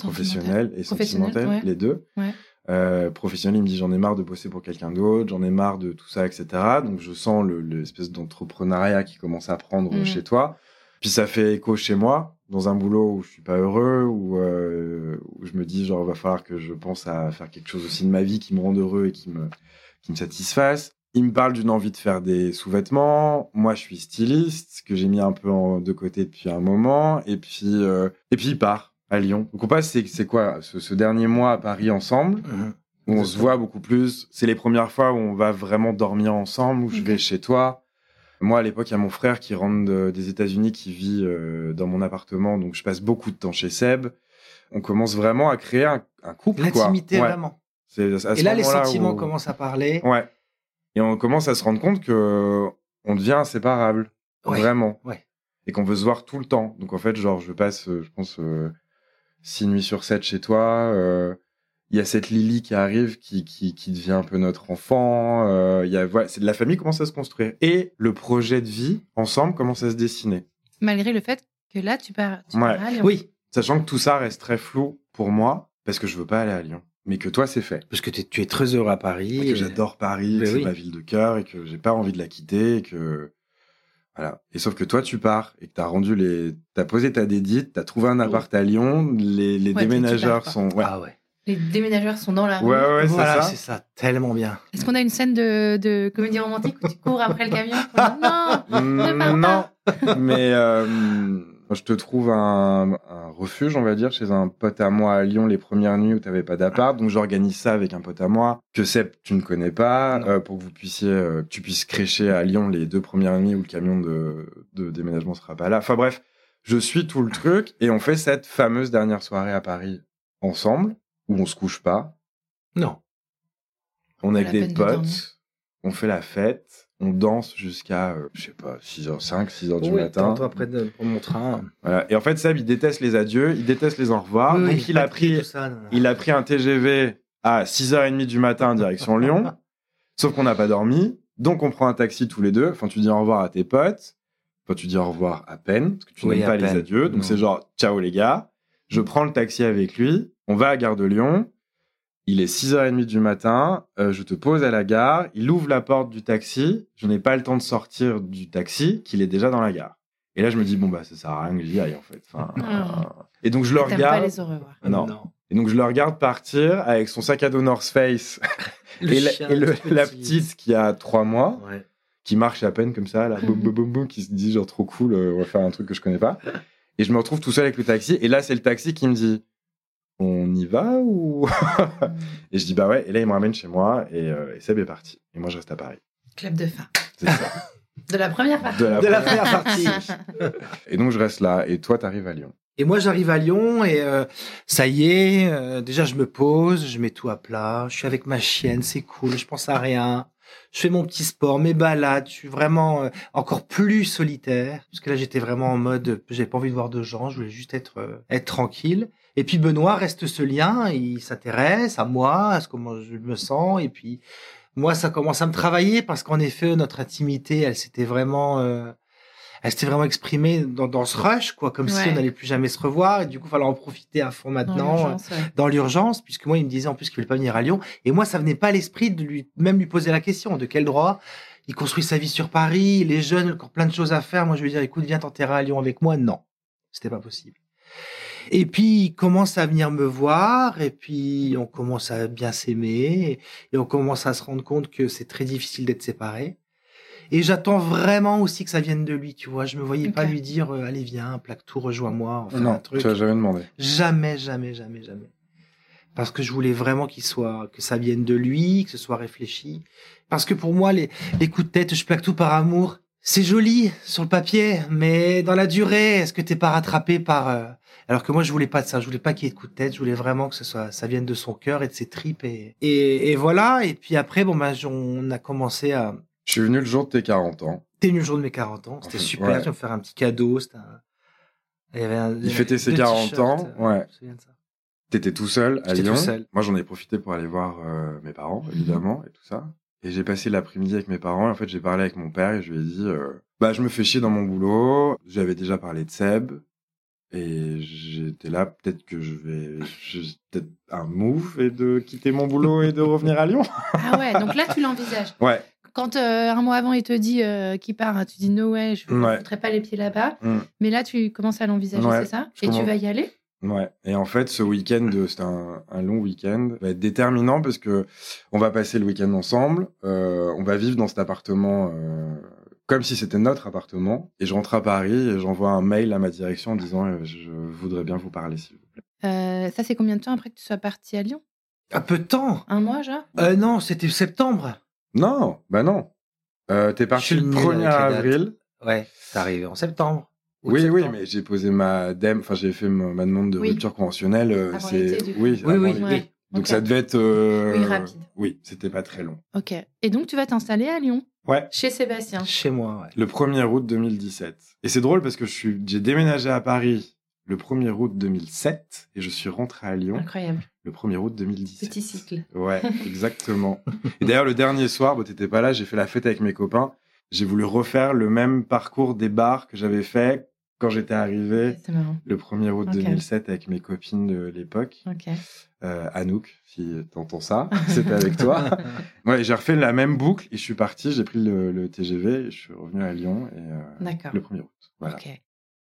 professionnel et Professionnel, sentimental, ouais. les deux. Ouais. Euh, professionnel, il me dit j'en ai marre de bosser pour quelqu'un d'autre, j'en ai marre de tout ça, etc. Donc je sens le- l'espèce d'entrepreneuriat qui commence à prendre Mhm. chez toi. Puis ça fait écho chez moi, dans un boulot où je suis pas heureux, où, euh, où je me dis genre va falloir que je pense à faire quelque chose aussi de ma vie qui me rende heureux et qui me qui me satisfasse. Il me parle d'une envie de faire des sous-vêtements. Moi, je suis styliste, que j'ai mis un peu en, de côté depuis un moment. Et puis, euh, et puis il part à Lyon. Donc on passe, c'est quoi ce, ce dernier mois à Paris ensemble Mhm. où on se voit beaucoup plus. C'est les premières fois où on va vraiment dormir ensemble, où je vais chez toi. Moi, à l'époque, il y a mon frère qui rentre de- des États-Unis, qui vit euh, dans mon appartement, donc je passe beaucoup de temps chez Seb. On commence vraiment à créer un, un couple. L'intimité, Ouais. vraiment. Et là, les moment-là sentiments où- commencent à parler. Ouais. Et on commence à se rendre compte que on devient inséparables, Ouais. vraiment. Ouais. Et qu'on veut se voir tout le temps. Donc en fait, genre, je passe, euh, je pense, euh, six nuits sur sept chez toi. euh, Il y a cette Lily qui arrive, qui, qui, qui devient un peu notre enfant. euh, Il y a, voilà, c'est la famille commence à se construire. Et le projet de vie, ensemble, commence à se dessiner. Malgré le fait que là, tu pars, tu Ouais. pars à Lyon. Oui, Sachant que tout ça reste très flou pour moi, parce que je veux pas aller à Lyon. Mais que toi, c'est fait. parce que tu es très heureux à Paris. Et que j'adore Paris, que c'est oui. ma ville de cœur et que j'ai pas envie de la quitter et que voilà. Et sauf que toi tu pars et que t'as rendu les, t'as posé ta dédite, t'as trouvé un appart à Lyon, les, les Ouais, déménageurs sont ouais. Ah ouais. Les déménageurs sont dans la rue. Ouais ouais, c'est voilà, ça. c'est ça. Tellement bien. Est-ce qu'on a une scène de, de comédie romantique où tu cours après le camion? Pour dire, Non Ne pars non, pas. mais euh, je te trouve un, un refuge, on va dire, chez un pote à moi à Lyon les premières nuits où t'avais pas d'appart. Donc j'organise ça avec un pote à moi que Seb tu ne connais pas euh, pour que vous puissiez, euh, que tu puisses crécher à Lyon les deux premières nuits où le camion de, de déménagement sera pas là. Enfin bref, je suis tout le truc et on fait cette fameuse dernière soirée à Paris ensemble où on se couche pas, Non. on est avec des de potes, on fait la fête, on danse jusqu'à, euh, je sais pas, 6h05, 6h du Oui, matin. après de prendre mon train. Voilà. Et en fait, Seb, il déteste les adieux, il déteste les au revoir. Oui, donc, il a, pris, ça, il a pris un TGV à 6h30 du matin en direction Lyon. Sauf qu'on n'a pas dormi. Donc, on prend un taxi tous les deux. Enfin, tu dis au revoir à tes potes. Enfin, tu dis au revoir à peine, parce que tu Oui, n'aimes pas les adieux. Donc, c'est genre, ciao les gars. Je prends le taxi avec lui. On va à Gare de Lyon. Il est 6h30 du matin. euh, je te pose à la gare. Il ouvre la porte du taxi. Je n'ai pas le temps de sortir du taxi, qu'il est déjà dans la gare. Et là, je me dis, bon, bah, ça sert à rien que j'y aille, en fait. Enfin, Ah. Et donc, je le pas regarde. les au revoir. Non. Et donc, je le regarde partir avec son sac à dos North Face Le et, la, et le- la petite qui a trois mois, Ouais. qui marche à peine comme ça, là, boum, boum, boum, boum, qui se dit genre trop cool, euh, on va faire un truc que je connais pas. Et je me retrouve tout seul avec le taxi. Et là, c'est le taxi qui me dit, on y va ou Et je dis bah ouais. Et là, il me ramène chez moi et, euh, et Seb est parti. Et moi, je reste à Paris. Club de fin. C'est ça. De la première partie. De la De la première- partie. Et donc, je reste là. Et toi, t'arrives à Lyon. Et moi, j'arrive à Lyon et euh, ça y est, euh, déjà, je me pose, je mets tout à plat, je suis avec ma chienne, c'est cool, je pense à rien. Je fais mon petit sport, mes balades, je suis vraiment euh, encore plus solitaire. Parce que là, j'étais vraiment en mode, j'avais pas envie de voir de gens, je voulais juste être, euh, être tranquille. Et puis Benoît reste ce lien, il s'intéresse à moi, à ce comment je me sens. Et puis moi, ça commence à me travailler parce qu'en effet, notre intimité, elle s'était vraiment... euh, elle s'était vraiment exprimée dans, dans ce rush, quoi, comme si on n'allait plus jamais se revoir. Et du coup, il fallait en profiter à fond Dans maintenant, l'urgence, ouais. dans l'urgence, puisque moi, il me disait en plus qu'il voulait pas venir à Lyon. Et moi, ça venait pas à l'esprit de lui, même lui poser la question, de quel droit il construit sa vie sur Paris, les jeunes, il a encore plein de choses à faire. Moi, je lui dire, écoute, viens t'enterrer à Lyon avec moi. Non, c'était pas possible. Et puis, il commence à venir me voir, et puis on commence à bien s'aimer, et on commence à se rendre compte que c'est très difficile d'être séparés. Et j'attends vraiment aussi que ça vienne de lui, tu vois. Je me voyais pas lui dire, euh, allez, viens, plaque tout, rejoins-moi, on fait un non, truc. tu as jamais demandé. Jamais, jamais, jamais, jamais. parce que je voulais vraiment qu'il soit, que ça vienne de lui, que ce soit réfléchi. Parce que pour moi, les, les coups de tête, je plaque tout par amour. C'est joli sur le papier, mais dans la durée, est-ce que t'es pas rattrapé par euh, Alors que moi, je voulais pas de ça. Je voulais pas qu'il y ait de coups de tête. Je voulais vraiment que ce soit, ça vienne de son cœur et de ses tripes et et, et voilà. Et puis après, bon bah, on a commencé à. Je suis venu le jour de tes 40 ans. T'es venu le jour de mes 40 ans. C'était super. ouais. Tu vas me faire un petit cadeau. C'était un... Il y avait un. Il fêtait ses deux 40 t-shirts, ans, ouais. je me souviens de ça. T'étais tout seul à Lyon. tout seul. Moi, j'en ai profité pour aller voir euh, mes parents, évidemment, et tout ça. Et j'ai passé l'après-midi avec mes parents. Et en fait, j'ai parlé avec mon père et je lui ai dit, euh, bah, je me fais chier dans mon boulot. J'avais déjà parlé de Seb. Et j'étais là, peut-être que je vais, peut-être un move et de quitter mon boulot et de revenir à Lyon. Ah ouais, donc là, tu l'envisages. Ouais. Quand euh, un mois avant, il te dit euh, qu'il part, tu dis no way, je ne Ouais. pas les pieds là-bas. Mm. Mais là, tu commences à l'envisager, Ouais, c'est ça? Je Et tu vas y aller? Ouais. Et en fait, ce week-end, c'était un, un long week-end, va être déterminant parce que on va passer le week-end ensemble. euh, on va vivre dans cet appartement euh, comme si c'était notre appartement. Et je rentre à Paris et j'envoie un mail à ma direction en disant euh, je voudrais bien vous parler, s'il vous plaît. Euh, Ça, c'est combien de temps après que tu sois parti à Lyon? Un peu de temps. Un mois, genre? Euh, non, c'était septembre. Non, bah non. Euh, T'es parti le nul 1er avec les dates. avril. Ouais, c'est arrivé en septembre. Oui, oui, mais j'ai posé ma dème, enfin j'ai fait ma, ma demande de Oui. rupture conventionnelle. euh, Avant c'est oui, Oui, avant oui. Ouais. Donc Ok. ça devait être euh, Oui, rapide. Oui, c'était pas très long. Ok. Et donc, tu vas t'installer à Lyon, Ouais. chez Sébastien? Chez moi, ouais. Le 1er août 2017. Et c'est drôle parce que je suis, j'ai déménagé à Paris le 1er août 2007 et je suis rentré à Lyon Incroyable. le 1er août 2017. Petit cycle. Ouais, exactement. et d'ailleurs, le dernier soir, bon, t'étais pas là, j'ai fait la fête avec mes copains. J'ai voulu refaire le même parcours des bars que j'avais fait quand j'étais arrivé le 1er août Ok. 2007 avec mes copines de l'époque. Euh, Anouk, si t'entends ça, c'était avec toi. Ouais, j'ai refait la même boucle et je suis parti, j'ai pris le, le TGV je suis revenu à Lyon et, euh, le 1er août. Voilà.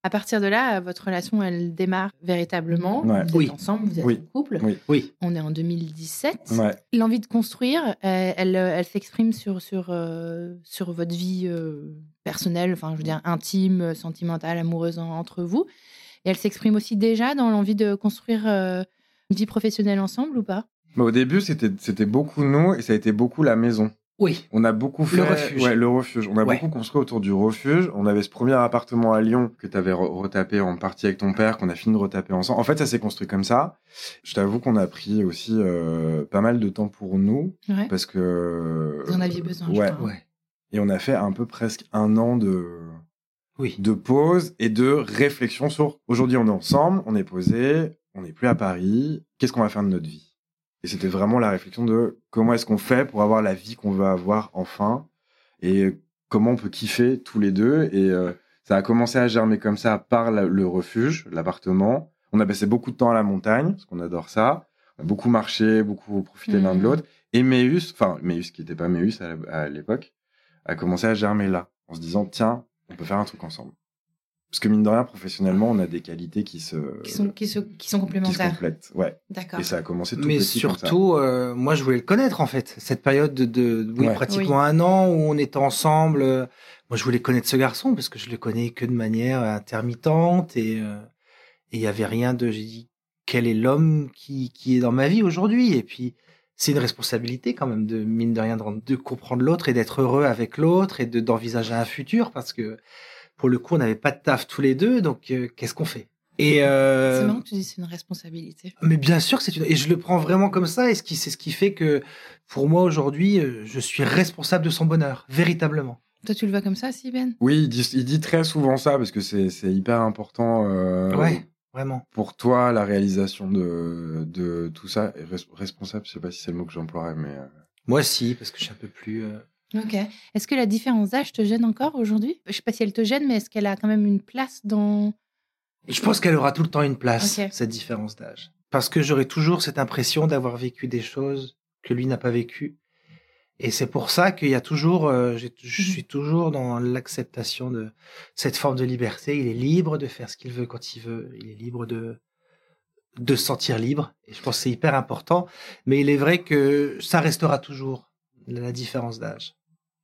À partir de là, votre relation, elle démarre véritablement. Ouais. Vous êtes Oui. ensemble, vous êtes Oui. en couple. Oui. Oui. On est en 2017. Ouais. L'envie de construire, elle, elle s'exprime sur, sur, euh, sur votre vie euh, personnelle, enfin, je veux dire, intime, sentimentale, amoureuse en- entre vous. Et elle s'exprime aussi déjà dans l'envie de construire euh, une vie professionnelle ensemble ou pas? Mais au début, c'était c'était beaucoup nous et ça a été beaucoup la maison. Oui. On a beaucoup fait Le refuge. Ouais, le refuge. On a Ouais. beaucoup construit autour du refuge. On avait ce premier appartement à Lyon que tu avais retapé en partie avec ton père, qu'on a fini de retaper ensemble. En fait, ça s'est construit comme ça. Je t'avoue qu'on a pris aussi euh, pas mal de temps pour nous Ouais. parce que Vous en aviez besoin, je Ouais. crois. Ouais. Et on a fait un peu presque un an de Oui. de pause et de réflexion sur aujourd'hui on est ensemble, on est posé, on n'est plus à Paris, qu'est-ce qu'on va faire de notre vie? Et c'était vraiment la réflexion de comment est-ce qu'on fait pour avoir la vie qu'on veut avoir enfin et comment on peut kiffer tous les deux et euh, ça a commencé à germer comme ça par la- le refuge, l'appartement. On a passé beaucoup de temps à la montagne parce qu'on adore ça. On a beaucoup marché, beaucoup profité l'un de Mhm. l'autre. Et Meus, enfin Meus qui n'était pas la- à l'époque, a commencé à germer là en se disant tiens on peut faire un truc ensemble. Parce que mine de rien, professionnellement, on a des qualités qui se, Qui sont, qui, se- qui sont qui se complémentaires. complètent. Ouais. D'accord. Et ça a commencé tout Mais petit comme ça. surtout, euh, moi, je voulais le connaître, en fait. Cette période de, de oui, Ouais. pratiquement un an où on était ensemble. euh, moi, je voulais connaître ce garçon parce que je le connais que de manière intermittente et euh, et il y avait rien de. J'ai dit, quel est l'homme qui, qui est dans ma vie aujourd'hui? Et puis, c'est une responsabilité quand même de mine de rien de, de comprendre l'autre et d'être heureux avec l'autre et de d'envisager un futur parce que pour le coup, on n'avait pas de taf tous les deux, donc euh, qu'est-ce qu'on fait? Et euh, C'est marrant que tu dis c'est une responsabilité. mais bien sûr que c'est une... Et je le prends vraiment comme ça, et ce qui, c'est ce qui fait que, pour moi, aujourd'hui, euh, je suis responsable de son bonheur, véritablement. Toi, tu le vois comme ça, si Ben? Oui, il dit, il dit très souvent ça parce que c'est c'est hyper important euh, Ouais, vraiment. pour toi, la réalisation de, de tout ça. Responsable, je sais pas si c'est le mot que j'emploierais, mais Moi, si, parce que je suis un peu plus... euh, Ok. Est-ce que la différence d'âge te gêne encore aujourd'hui? Je sais pas si elle te gêne, mais est-ce qu'elle a quand même une place dans. Je pense qu'elle aura tout le temps une place, cette différence d'âge. Parce que j'aurai toujours cette impression d'avoir vécu des choses que lui n'a pas vécues. Et c'est pour ça qu'il y a toujours, euh, je suis toujours dans l'acceptation de cette forme de liberté. Il est libre de faire ce qu'il veut quand il veut. Il est libre de de se sentir libre. Et je pense que c'est hyper important. Mais il est vrai que ça restera toujours la différence d'âge.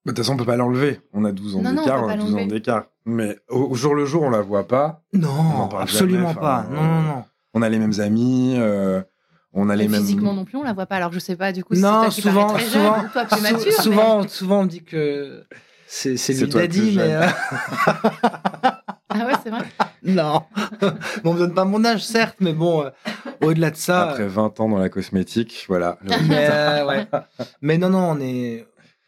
De toute façon, on peut pas l'enlever. On a 12 ans Non, non, on d'écart, peut on, pas a 12 ans d'écart. Mais au, au jour le jour, on la voit pas. Non, absolument jamais, pas. enfin, Non, non, non. On a les mêmes amis, euh, On a les mêmes. Physiquement non plus, on la voit pas. Alors je sais pas du coup si Non, qui souvent- parais très souvent- jeune ou toi plus Sou- mature. mais- souvent, souvent, on me dit que c'est c'est lui daddy, mais euh, Ah ouais, c'est vrai. non. on me donne pas mon âge, certes, mais bon, euh, au-delà de ça. Après 20 ans dans la cosmétique, voilà. le- Mais, euh, ouais. mais non, non, on est.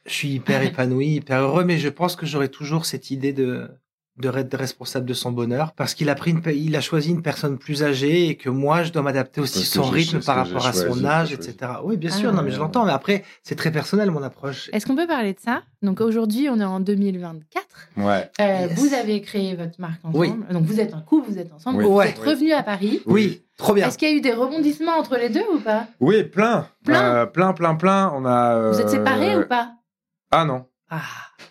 Je suis hyper épanoui, hyper heureux, mais je pense que j'aurai toujours cette idée de de être responsable de son bonheur parce qu'il a pris une, il a choisi une personne plus âgée et que moi je dois m'adapter aussi Parce son rythme par rapport à son âge, etc. Oui, bien Ah sûr, non mais je l'entends, mais après c'est très personnel mon approche. Est-ce qu'on peut parler de ça? Donc aujourd'hui, on est en 2024. Ouais. Euh, Yes. Vous avez créé votre marque ensemble. Oui. Donc vous êtes un couple, vous êtes ensemble. Oui. Vous Ouais. êtes revenu à Paris. Oui, trop bien. Est-ce qu'il y a eu des rebondissements entre les deux ou pas? Oui, plein. Plein Euh, plein, plein, plein. On a. Vous êtes euh, séparés ou pas? Ah non. Ah,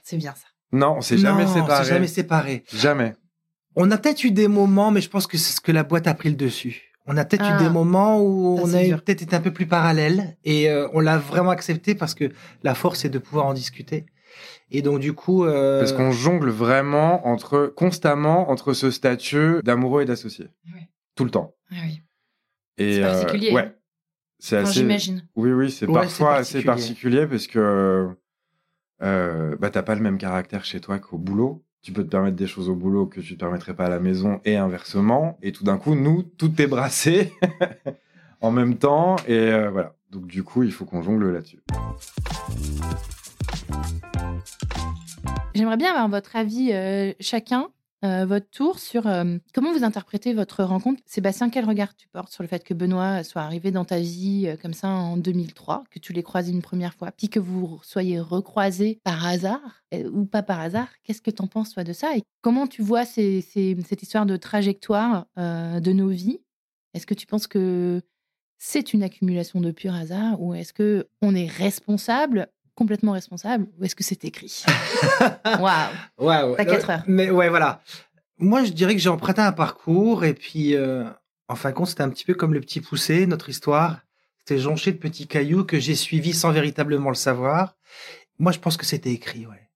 c'est bien ça. Non, on s'est jamais Non, on s'est séparés. jamais séparés. Jamais. On a peut-être eu des moments, mais je pense que c'est ce que la boîte a pris le dessus. On a peut-être Ah. eu des moments où Ça, on a peut-être été un peu plus parallèles et euh, on l'a vraiment accepté parce que la force c'est de pouvoir en discuter. Et donc du coup, euh, Parce qu'on jongle vraiment entre constamment entre ce statut d'amoureux et d'associé. Tout le temps. Ah oui. Et C'est euh, particulier, ouais. hein. C'est Enfin, assez. J'imagine. Oui, oui, c'est Ouais, parfois assez particulier. particulier parce que euh, bah t'as pas le même caractère chez toi qu'au boulot. Tu peux te permettre des choses au boulot que tu te permettrais pas à la maison et inversement. Et tout d'un coup, nous, tout est brassé en même temps et euh, voilà. Donc du coup, il faut qu'on jongle là-dessus. J'aimerais bien avoir votre avis euh, chacun, euh, votre tour, sur euh, comment vous interprétez votre rencontre? Sébastien, quel regard tu portes sur le fait que Benoît soit arrivé dans ta vie euh, comme ça en 2003, que tu l'aies croisé une première fois, puis que vous soyez recroisés par hasard ou pas par hasard? Qu'est-ce que tu en penses, toi, de ça? Et comment tu vois cette histoire de trajectoire de nos vies? Est-ce que tu penses que c'est une accumulation de pur hasard ou est-ce que on est responsable complètement responsable ou est-ce que c'est écrit Waouh ouais. T'as quatre heures. Mais ouais, voilà. Moi, je dirais que j'ai emprunté un parcours et puis, euh, en fin de compte, c'était un petit peu comme le petit poussé, notre histoire. C'était jonché de petits cailloux que j'ai suivis sans véritablement le savoir. Moi, je pense que c'était écrit, ouais.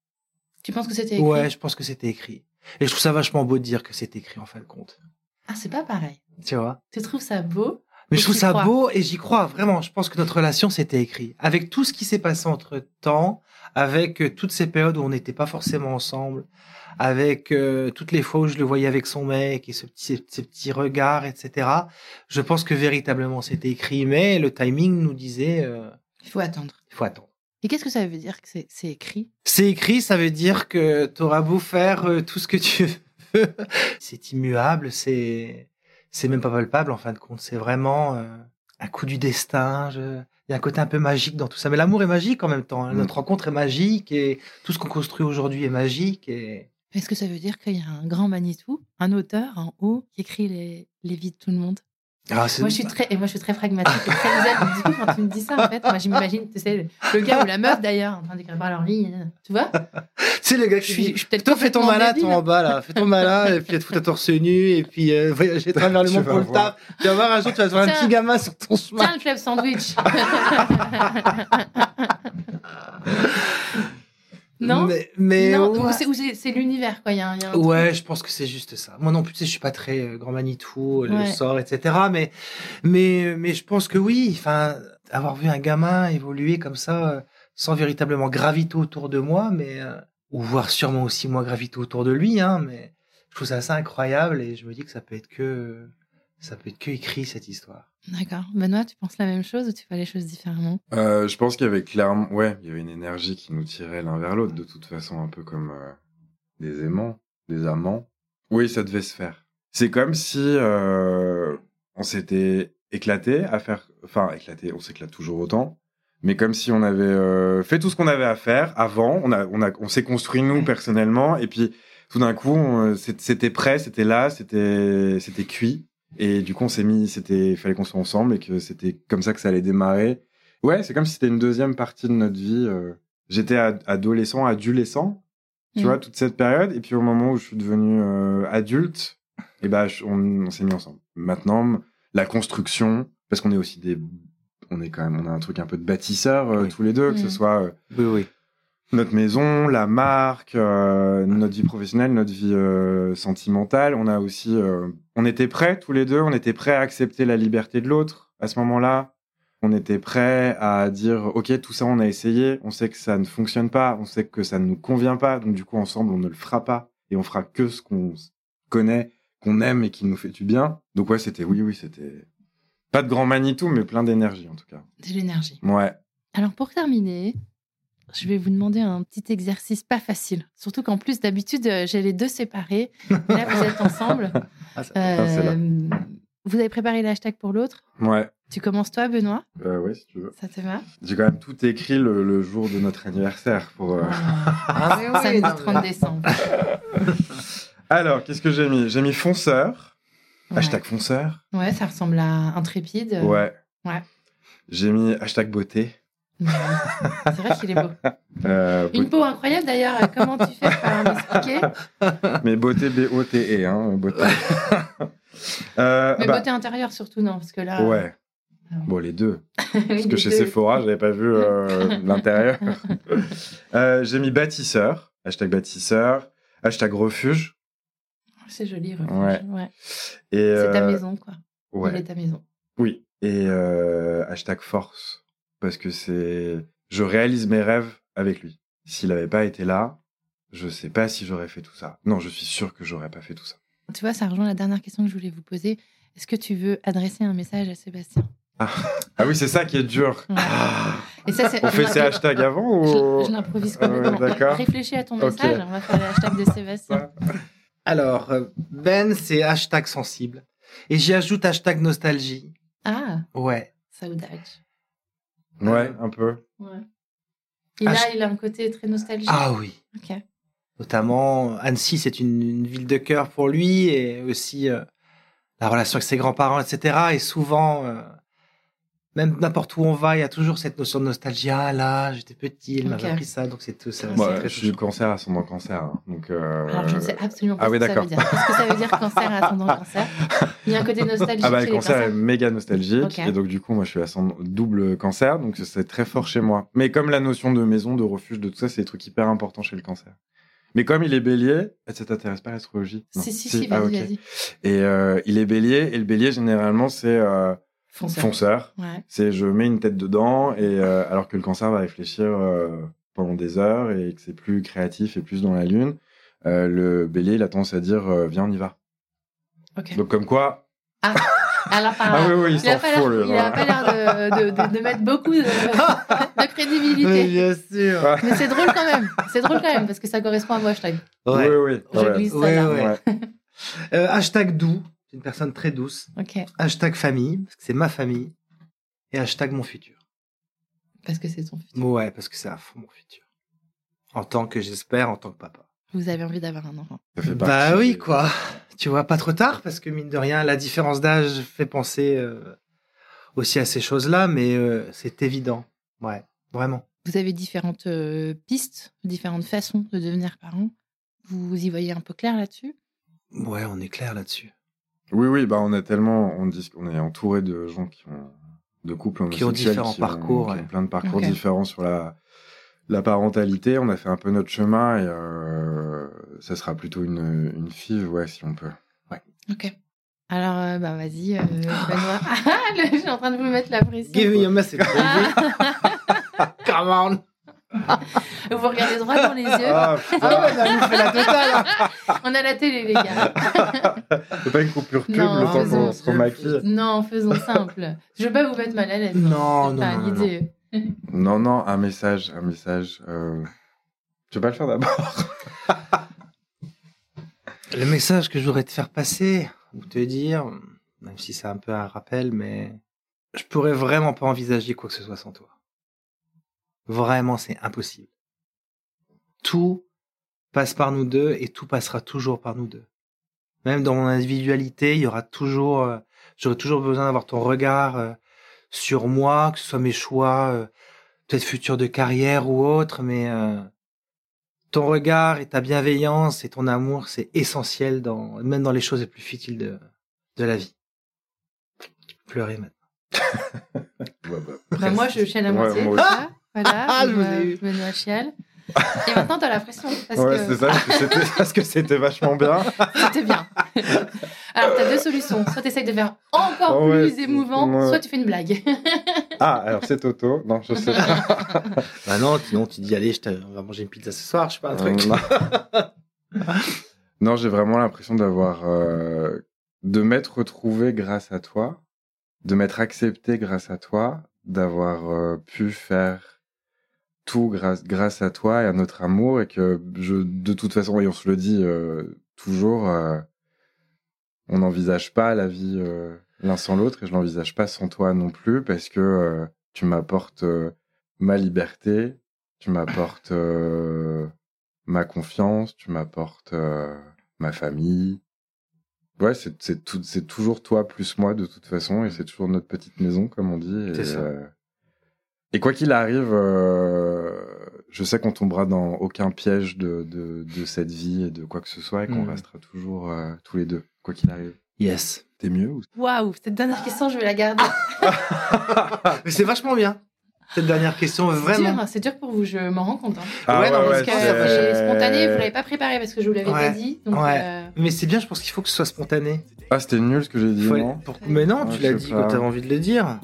Tu penses que c'était écrit Ouais, je pense que c'était écrit. Et je trouve ça vachement beau de dire que c'est écrit en fin de compte. Ah, c'est pas pareil. Tu vois? Tu trouves ça beau? Mais Et je trouve ça crois. beau et j'y crois vraiment. Je pense que notre relation c'était écrit. Avec tout ce qui s'est passé entre temps, avec euh, toutes ces périodes où on n'était pas forcément ensemble, avec euh, toutes les fois où je le voyais avec son mec et ce petit, ces, petits regards, etc. Je pense que véritablement c'était écrit, mais le timing nous disait euh, Il faut attendre. il faut attendre. Et qu'est-ce que ça veut dire que c'est c'est écrit? C'est écrit, ça veut dire que tu auras beau faire euh, tout ce que tu veux. c'est immuable, c'est c'est même pas palpable en fin de compte. C'est vraiment euh, un coup du destin. Je... Il y a un côté un peu magique dans tout ça. Mais l'amour est magique en même temps. hein. Mm. Notre rencontre est magique et tout ce qu'on construit aujourd'hui est magique. Et... Est-ce que ça veut dire qu'il y a un grand Manitou, un auteur en haut, qui écrit les, les vies de tout le monde? Ah, Moi, je suis très, et moi, je suis très pragmatique et très. Du coup, quand tu me dis ça, en fait, moi, je m'imagine, tu sais, le gars ou la meuf d'ailleurs, en train d'écrire par leur vie. Tu vois C'est le gars Je suis, je suis peut-être Toi, fais ton malin, toi en bas, là. Fais ton malin, et puis te foutre à torse nu, et puis euh, voyager à travers le monde pour le taf. Tu vas voir un jour, tu vas voir un petit gamin sur ton chemin. Tiens, le club sandwich. non Mais, mais Non, ouais. c'est- l'univers, quoi. Il y a un, il y a un truc. Ouais, je pense que c'est juste ça. Moi non plus, tu sais, je suis pas très euh, grand Manitou, le Ouais. sort, etc. Mais, mais, mais je pense que oui. Enfin, avoir vu un gamin évoluer comme ça, euh, sans véritablement graviter autour de moi, mais euh, ou voir sûrement aussi moi graviter autour de lui, hein. Mais je trouve ça assez incroyable et je me dis que ça peut être que, ça peut être que écrit cette histoire. D'accord. Benoît, tu penses la même chose ou tu fais les choses différemment? Euh, je pense qu'il y avait clairement, ouais, il y avait une énergie qui nous tirait l'un vers l'autre, de toute façon, un peu comme euh, des aimants, des amants. Oui, ça devait se faire. C'est comme si euh, on s'était éclaté à faire, enfin éclaté, on s'éclate toujours autant, mais comme si on avait fait tout ce qu'on avait à faire avant, on a, on a, on s'est construit nous personnellement, et puis tout d'un coup, c'était prêt, c'était là, c'était, c'était cuit. Et du coup, on s'est mis, c'était, fallait qu'on soit ensemble et que c'était comme ça que ça allait démarrer. Ouais, c'est comme si c'était une deuxième partie de notre vie. euh. J'étais ad- adolescent, adolescent, tu Mhm. vois, toute cette période. Et puis au moment où je suis devenu euh, adulte, et ben, je- on, on s'est mis ensemble. Maintenant, la construction, parce qu'on est aussi des, on est quand même, on a un truc un peu de bâtisseur euh, Oui. tous les deux, que ce Mhm. soit euh, Oui, oui. notre maison, la marque, euh, notre vie professionnelle, notre vie euh, sentimentale. On a aussi, euh, on était prêts tous les deux, on était prêts à accepter la liberté de l'autre à ce moment-là. On était prêt à dire, ok, tout ça on a essayé, on sait que ça ne fonctionne pas, on sait que ça ne nous convient pas, donc du coup ensemble on ne le fera pas et on fera que ce qu'on connaît, qu'on aime et qui nous fait du bien. Donc ouais, c'était oui, oui, c'était pas de grand Manitou, mais plein d'énergie en tout cas. De l'énergie. Ouais. Alors pour terminer, je vais vous demander un petit exercice pas facile. Surtout qu'en plus, d'habitude, euh, j'ai les deux séparés. Mais là, vous êtes ensemble. Ah. Euh, vous avez préparé le hashtag pour l'autre? Ouais. Tu commences toi, Benoît? Euh, ouais, si tu veux. Ça te va? J'ai quand même tout écrit le, le jour de notre anniversaire pour. euh, Ah, oui, Samedi non, mais- 30 décembre. Alors, qu'est-ce que j'ai mis? J'ai mis fonceur. Ouais. Hashtag fonceur. Ouais, ça ressemble à intrépide. Ouais. ouais. J'ai mis hashtag beauté. C'est vrai qu'il est beau. Euh, Une peau incroyable d'ailleurs. Comment tu fais pour m'expliquer Mais beauté B-O-T-E, hein, beauté. Euh, Mais bah, beauté intérieure surtout, non Parce que là. Ouais. Ah. Bon, les deux. Oui, Parce que chez deux. Sephora, j'avais pas vu euh, l'intérieur. Euh, j'ai mis bâtisseur. Hashtag bâtisseur. Hashtag refuge. C'est joli, refuge. Ouais. C'est ta euh, maison, quoi. Il Ouais. est ta maison. Oui. Et euh, hashtag force. Parce que c'est. Je réalise mes rêves avec lui. S'il avait pas été là, je sais pas si j'aurais fait tout ça. Non, je suis sûr que j'aurais pas fait tout ça. Tu vois, ça rejoint la dernière question que je voulais vous poser. Est-ce que tu veux adresser un message à Sébastien? Ah oui, c'est ça qui est dur. Ouais. Et ça, c'est. On fait ces hashtags avant ou Je, je l'improvise Ah ouais, complètement. d'accord. Réfléchis à ton message. On va faire le hashtag de Sébastien. Alors, euh, Ben, c'est hashtag sensible. Et j'y ajoute hashtag nostalgie. Ah, Ouais. saudade. Ouais, un peu. Ouais. Et là, Hasht- il a un côté très nostalgique. Ah oui. Ok. Notamment, Annecy, c'est une, une ville de cœur pour lui et aussi euh, la relation avec ses grands-parents, etc. Et souvent, euh, même n'importe où on va, il y a toujours cette notion de nostalgie. Ah là, j'étais petit, il Ok. m'avait appris ça, donc c'est tout. Ouais, très je suis touchant. cancer ascendant cancer. hein. Donc, euh, Alors, je ne sais absolument pas Ah ce oui, que ça veut d'accord. dire. Qu'est-ce que ça veut dire cancer à ascendant cancer Il y a un côté nostalgique Ah bah, le cancer est méga nostalgique. Et donc, du coup, moi, je suis ascendant double cancer. Donc, c'est très fort chez moi. Mais comme la notion de maison, de refuge, de tout ça, c'est des trucs hyper importants chez le cancer. Mais comme il est bélier, ça t'intéresse pas l'astrologie Non. Si, si, si, Ah, vas-y, ok. vas-y. Et euh, il est bélier. Et le bélier, généralement, c'est euh, Fonceur. fonceur. Ouais. C'est je mets une tête dedans. Et euh, alors que le cancer va réfléchir pendant des heures et que c'est plus créatif et plus dans la lune. le bélier, il a tendance à dire viens, on y va. Donc, comme quoi. Alors, par- Ah oui, oui, il il a pas l'air- de, de, de- de mettre beaucoup de, de crédibilité. bien sûr. Mais c'est drôle quand même. C'est drôle quand même parce que ça correspond à vos hashtags. Ouais. Oui, oui. Je ouais. glisse ça Ouais, là. ouais. Ouais. Euh, hashtag doux, c'est une personne très douce. Hashtag famille, parce que c'est ma famille. Et hashtag mon futur. Parce que c'est son futur. Ouais, parce que c'est à fond mon futur. En tant que, j'espère, en tant que papa. Vous avez envie d'avoir un enfant. Ça fait Bah oui, quoi. Tu vois, pas trop tard, parce que mine de rien, la différence d'âge fait penser euh, aussi à ces choses-là, mais euh, c'est évident. Ouais, vraiment. Vous avez différentes euh, pistes, différentes façons de devenir parent. Vous y voyez un peu clair là-dessus? Ouais, on est clair là-dessus. Oui, oui, bah on a tellement, on dit qu'on est entouré de gens qui ont, de couples Qui ont homosexuels différents qui ont- parcours, qui ont ouais. plein de parcours différents sur la, la parentalité. On a fait un peu notre chemin et euh, ça sera plutôt une, une fille, ouais, si on peut. Ok. Alors, euh, bah vas-y, euh, Benoît. Ah, le- je suis en train de vous mettre la pression. Give me a message, baby. Come on. Vous regardez droit dans les yeux. Ah, Ah ouais, bah, on fait la totale. hein. On a la télé, les gars. c'est pas une coupure pub Non, le temps qu'on se remaquille. Non, faisons simple. Je veux pas vous mettre mal à l'aise. Non, C'est non, pas non, non, l'idée. Non, non, un message, un message. Euh... Tu pas le faire d'abord? Le message que je voudrais te faire passer, ou te dire, même si c'est un peu un rappel, mais je pourrais vraiment pas envisager quoi que ce soit sans toi. Vraiment, c'est impossible. Tout passe par nous deux et tout passera toujours par nous deux. Même dans mon individualité, il y aura toujours, euh, j'aurai toujours besoin d'avoir ton regard euh, sur moi, que ce soit mes choix, euh, peut-être futurs de carrière ou autre, mais euh, ton regard et ta bienveillance et ton amour, c'est essentiel dans, même dans les choses les plus futiles de, de la vie. Tu peux pleurer maintenant. Ouais, bah, Bah, moi, je chiale à Ouais, moitié. moi. Voilà. Ah, je chiale. Et maintenant, t'as la pression. Parce ouais, que... c'est ça, parce que c'était- parce que c'était vachement bien. C'était bien. Alors, tu as deux solutions. Soit tu essayes de faire encore Oh ouais, plus émouvant, ouais. soit tu fais une blague. Ah, alors c'est Toto. Non, je sais pas. Bah non, sinon tu dis allez, je on va manger une pizza ce soir, je sais pas un truc. Non, Non, j'ai vraiment l'impression d'avoir euh, de m'être retrouvé grâce à toi, de m'être accepté grâce à toi, d'avoir euh, pu faire tout grâce grâce à toi et à notre amour et que je de toute façon et on se le dit euh, toujours euh, on n'envisage pas la vie euh, l'un sans l'autre et je l'envisage pas sans toi non plus parce que euh, tu m'apportes euh, ma liberté, tu m'apportes euh, ma confiance, tu m'apportes euh, ma famille. Ouais, c'est c'est tout, c'est toujours toi plus moi de toute façon et c'est toujours notre petite maison comme on dit. C'est ça. Et quoi qu'il arrive, euh, je sais qu'on tombera dans aucun piège de, de, de cette vie et de quoi que ce soit et qu'on Mm. restera toujours euh, tous les deux, quoi qu'il arrive. Yes. T'es mieux ou... Waouh, cette dernière question, je vais la garder. Mais c'est vachement bien. Cette dernière question, C'est vraiment. dur, c'est dur pour vous, je m'en rends compte. hein. Ah Ouais, non, parce Parce que ouais, euh, spontané, vous l'avez pas préparé parce que je vous l'avais Ouais. pas dit. Donc, Ouais. euh, Mais c'est bien, je pense qu'il faut que ce soit spontané. Ah, c'était nul ce que j'ai dit, Faut- non pour- Mais non, Ouais, tu l'as dit quand t'avais envie de le dire.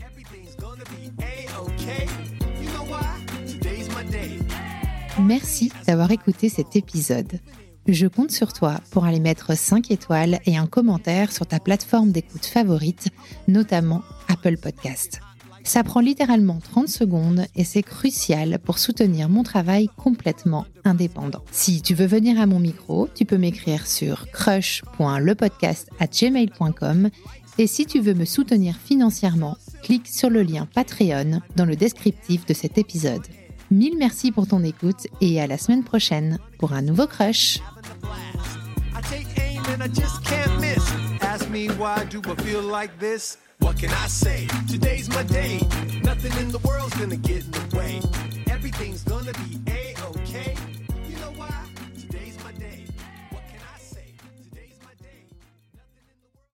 Merci d'avoir écouté cet épisode. Je compte sur toi pour aller mettre 5 étoiles et un commentaire sur ta plateforme d'écoute favorite, notamment Apple Podcast. Ça prend littéralement 30 secondes et c'est crucial pour soutenir mon travail complètement indépendant. Si tu veux venir à mon micro, tu peux m'écrire sur crush.lepodcast@gmail.com et si tu veux me soutenir financièrement, clique sur le lien Patreon dans le descriptif de cet épisode. Mille merci pour ton écoute et à la semaine prochaine pour un nouveau crush. What can I say? Today's my day. Nothing in the world's gonna get in the way. Everything's gonna be A.